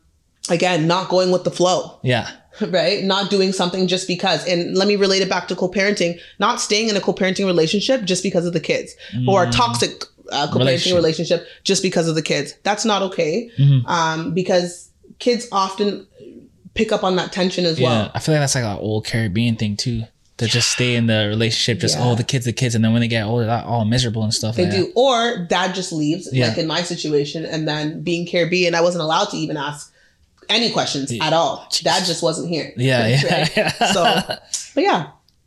B: again not going with the flow
A: yeah.
B: right? Not doing something just because. And let me relate it back to co-parenting. Not staying in a co-parenting relationship just because of the kids, or a toxic uh, co-parenting
A: Relationship.
B: relationship. just because of the kids. That's not okay,
A: Mm-hmm.
B: um, because kids often pick up on that tension as
A: Yeah.
B: well.
A: I feel like that's like an old Caribbean thing too. To just stay in the relationship, just
B: Yeah.
A: oh the kids, the kids, and then when they get older, they're all miserable and stuff.
B: They
A: like
B: do, or dad just leaves,
A: Yeah.
B: like in my situation, and then being Caribbean, I wasn't allowed to even ask any questions at all. Dad just wasn't here.
A: Yeah, yeah, yeah.
B: So, but yeah,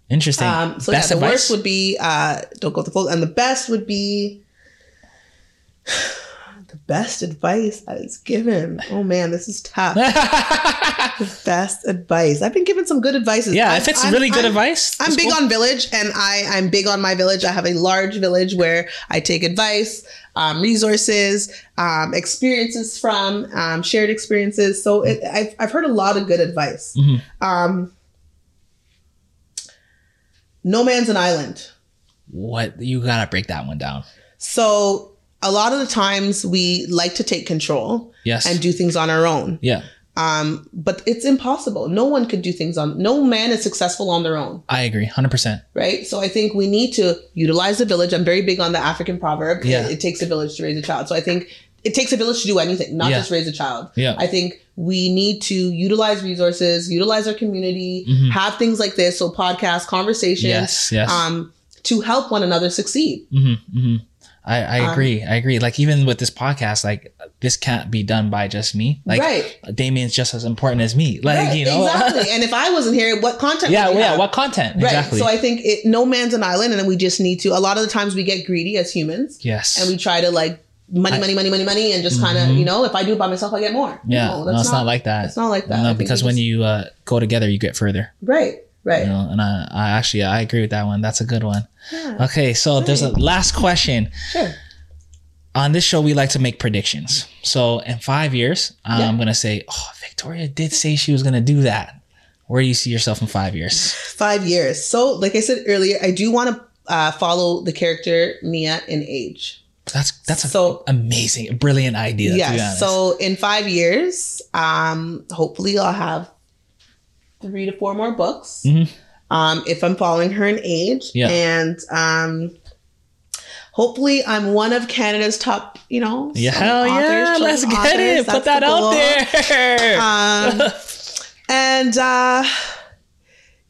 A: Interesting.
B: Um, so
A: Best
B: yeah, the
A: advice?
B: worst would be uh, don't go with the flow, and the best would be Best advice that is given. Oh man, this is tough. Best advice. I've been given some good advices.
A: yeah,
B: I'm-
A: if it's
B: I'm-
A: really good
B: I'm-
A: advice,
B: I'm big
A: cool.
B: on village, and I I'm big on my village. I have a large village where I take advice, um, resources, um, experiences from um, shared experiences. So it, I've I've heard a lot of good advice.
A: Mhm.
B: Um, no man's an island.
A: What you gotta break that one down.
B: So a lot of the times we like to take control
A: Yes.
B: and do things on our own.
A: yeah,
B: Um, but it's impossible. No one could do things on. No man is successful on their own.
A: I agree, hundred percent.
B: right? So I think we need to utilize the village. I'm very big on the African proverb.
A: Yeah.
B: It, it takes a village to raise a child. So I think it takes a village to do anything, not
A: Yeah.
B: just raise a child.
A: Yeah.
B: I think we need to utilize resources, utilize our community,
A: Mhm.
B: have things like this, so podcasts, conversations,
A: Yes, yes.
B: um, to help one another succeed.
A: hmm hmm I, I
B: Um,
A: agree. I agree. Like even with this podcast, like this can't be done by just me. Like
B: right.
A: Damien's just as important as me. Like
B: right.
A: you know.
B: exactly. and if I wasn't here, what content?
A: yeah, yeah.
B: have?
A: What content?
B: Right.
A: Exactly.
B: So I think it, no man's an island, and then we just need to. A lot of the times we get greedy as humans.
A: yes.
B: and we try to like money, money, money, money, money, and just kind of, you know, if I do it by myself, I get more.
A: yeah.
B: No,
A: No, it's not, like that.
B: It's not like that.
A: No, because when
B: just-
A: you uh, go together, you get further.
B: right, right,
A: You know, and I, I actually I agree with that one. That's a good one.
B: yeah,
A: Okay, so there's a last question.
B: sure.
A: On this show, we like to make predictions. So in five years,
B: Yeah.
A: I'm gonna say, oh, Victoria did say she was gonna do that. Where do you see yourself in five years?
B: Five years. So, like I said earlier, I do want to uh, follow the character Mia in age.
A: That's that's a
B: So-
A: amazing, brilliant idea. to be
B: yes.
A: honest.
B: So in five years, um, hopefully I'll have three to four more books.
A: Mhm.
B: Um, if I'm following her in age,
A: Yeah.
B: and um, hopefully I'm one of Canada's top, you know,
A: yeah, hell
B: authors,
A: yeah, let's get it.
B: authors.
A: Put that
B: the
A: out there.
B: Um, and uh,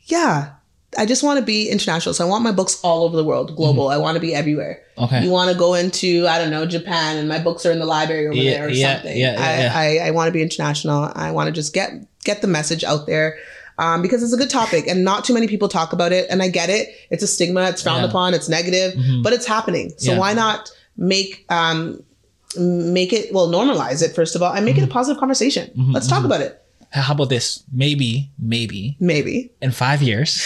B: yeah, I just want to be international. So I want my books all over the world, global.
A: Mm-hmm.
B: I want to be everywhere.
A: okay.
B: You want to go into I don't know Japan, and my books are in the library over
A: Yeah,
B: there or
A: yeah,
B: something.
A: yeah, yeah, yeah.
B: I, I, I want to be international. I want to just get get the message out there. Um, because it's a good topic and not too many people talk about it. And I get it. It's a stigma. It's frowned
A: Yeah.
B: upon. It's negative,
A: Mhm.
B: but it's happening. So
A: Yeah.
B: why not make um, make it well normalize it first of all and make it a positive conversation.
A: Mhm,
B: Let's talk about it.
A: How about this? Maybe, maybe
B: Maybe.
A: in five years,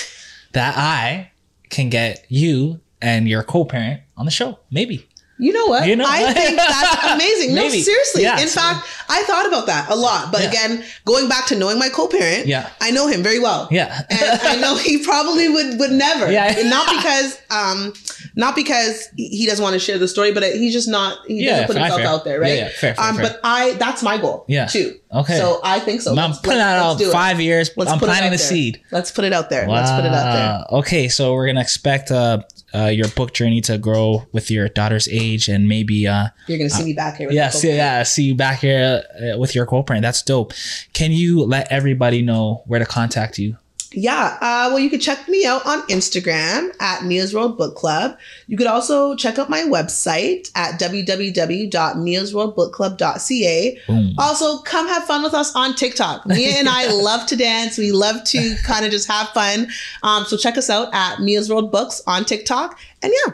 A: that I can get you and your co-parent on the show. Maybe.
B: You know what?
A: You know-
B: I think that's amazing. No, seriously.
A: Yeah.
B: In fact, I thought about that a lot. But
A: Yeah.
B: again, going back to knowing my co-parent,
A: Yeah.
B: I know him very well.
A: Yeah.
B: and I know he probably would would never.
A: Yeah.
B: And not because um not because he doesn't want to share the story, but he's just not he
A: Yeah,
B: doesn't put
A: fair,
B: himself
A: fair.
B: out there, right?
A: Yeah, fair, fair,
B: um
A: fair.
B: but I that's my goal.
A: Yeah.
B: Too.
A: Okay.
B: So I think so.
A: I'm
B: Let's-
A: putting
B: let's-
A: out
B: do it.
A: five years.
B: Let's
A: I'm planting the seed.
B: Let's put it out there. Let's put it out there.
A: Okay, so we're gonna expect uh, uh, your book journey to grow with your daughter's age, and maybe uh,
B: You're gonna see me back here. With
A: yeah, see, yeah, see you back here uh, with your co-parent. That's dope. Can you let everybody know where to contact you?
B: Yeah. Uh, well, you could check me out on Instagram at Mia's World Book Club. You could also check out my website at www.miasworldbookclub.ca.
A: Boom.
B: Also, come have fun with us on TikTok. Mia and I love to dance. We love to kind of just have fun. Um, so check us out at Mia's World Books on TikTok. And yeah,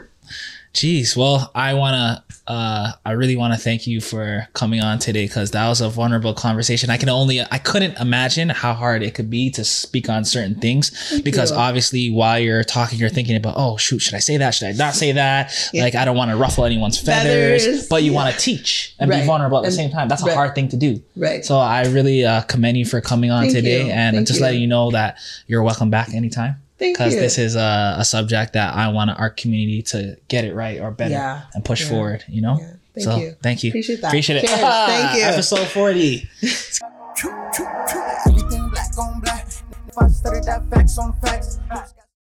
A: Jeez, well, I wanna, uh, I really wanna thank you for coming on today because that was a vulnerable conversation. I can only, I couldn't imagine how hard it could be to speak on certain things because
B: you.
A: obviously while you're talking, you're thinking about, oh shoot, should I say that? Should I not say that?
B: Yeah.
A: Like I don't want to ruffle anyone's feathers,
B: Feathers,
A: but you
B: yeah.
A: want to teach and be vulnerable at the same time. That's a hard thing to do.
B: right.
A: So I really uh, commend you for coming on
B: Thank
A: today
B: you.
A: and
B: Thank
A: just
B: you.
A: letting you know that you're welcome back anytime
B: Thank
A: because this is a, a subject that I want our community to get it right or better
B: Yeah.
A: and push
B: Yeah.
A: forward. You know.
B: Yeah. Thank
A: so
B: you.
A: thank you.
B: Appreciate that.
A: Appreciate it.
B: Cheers. Thank you.
A: Episode forty.
D: Everything black on black. If I study that facts on facts.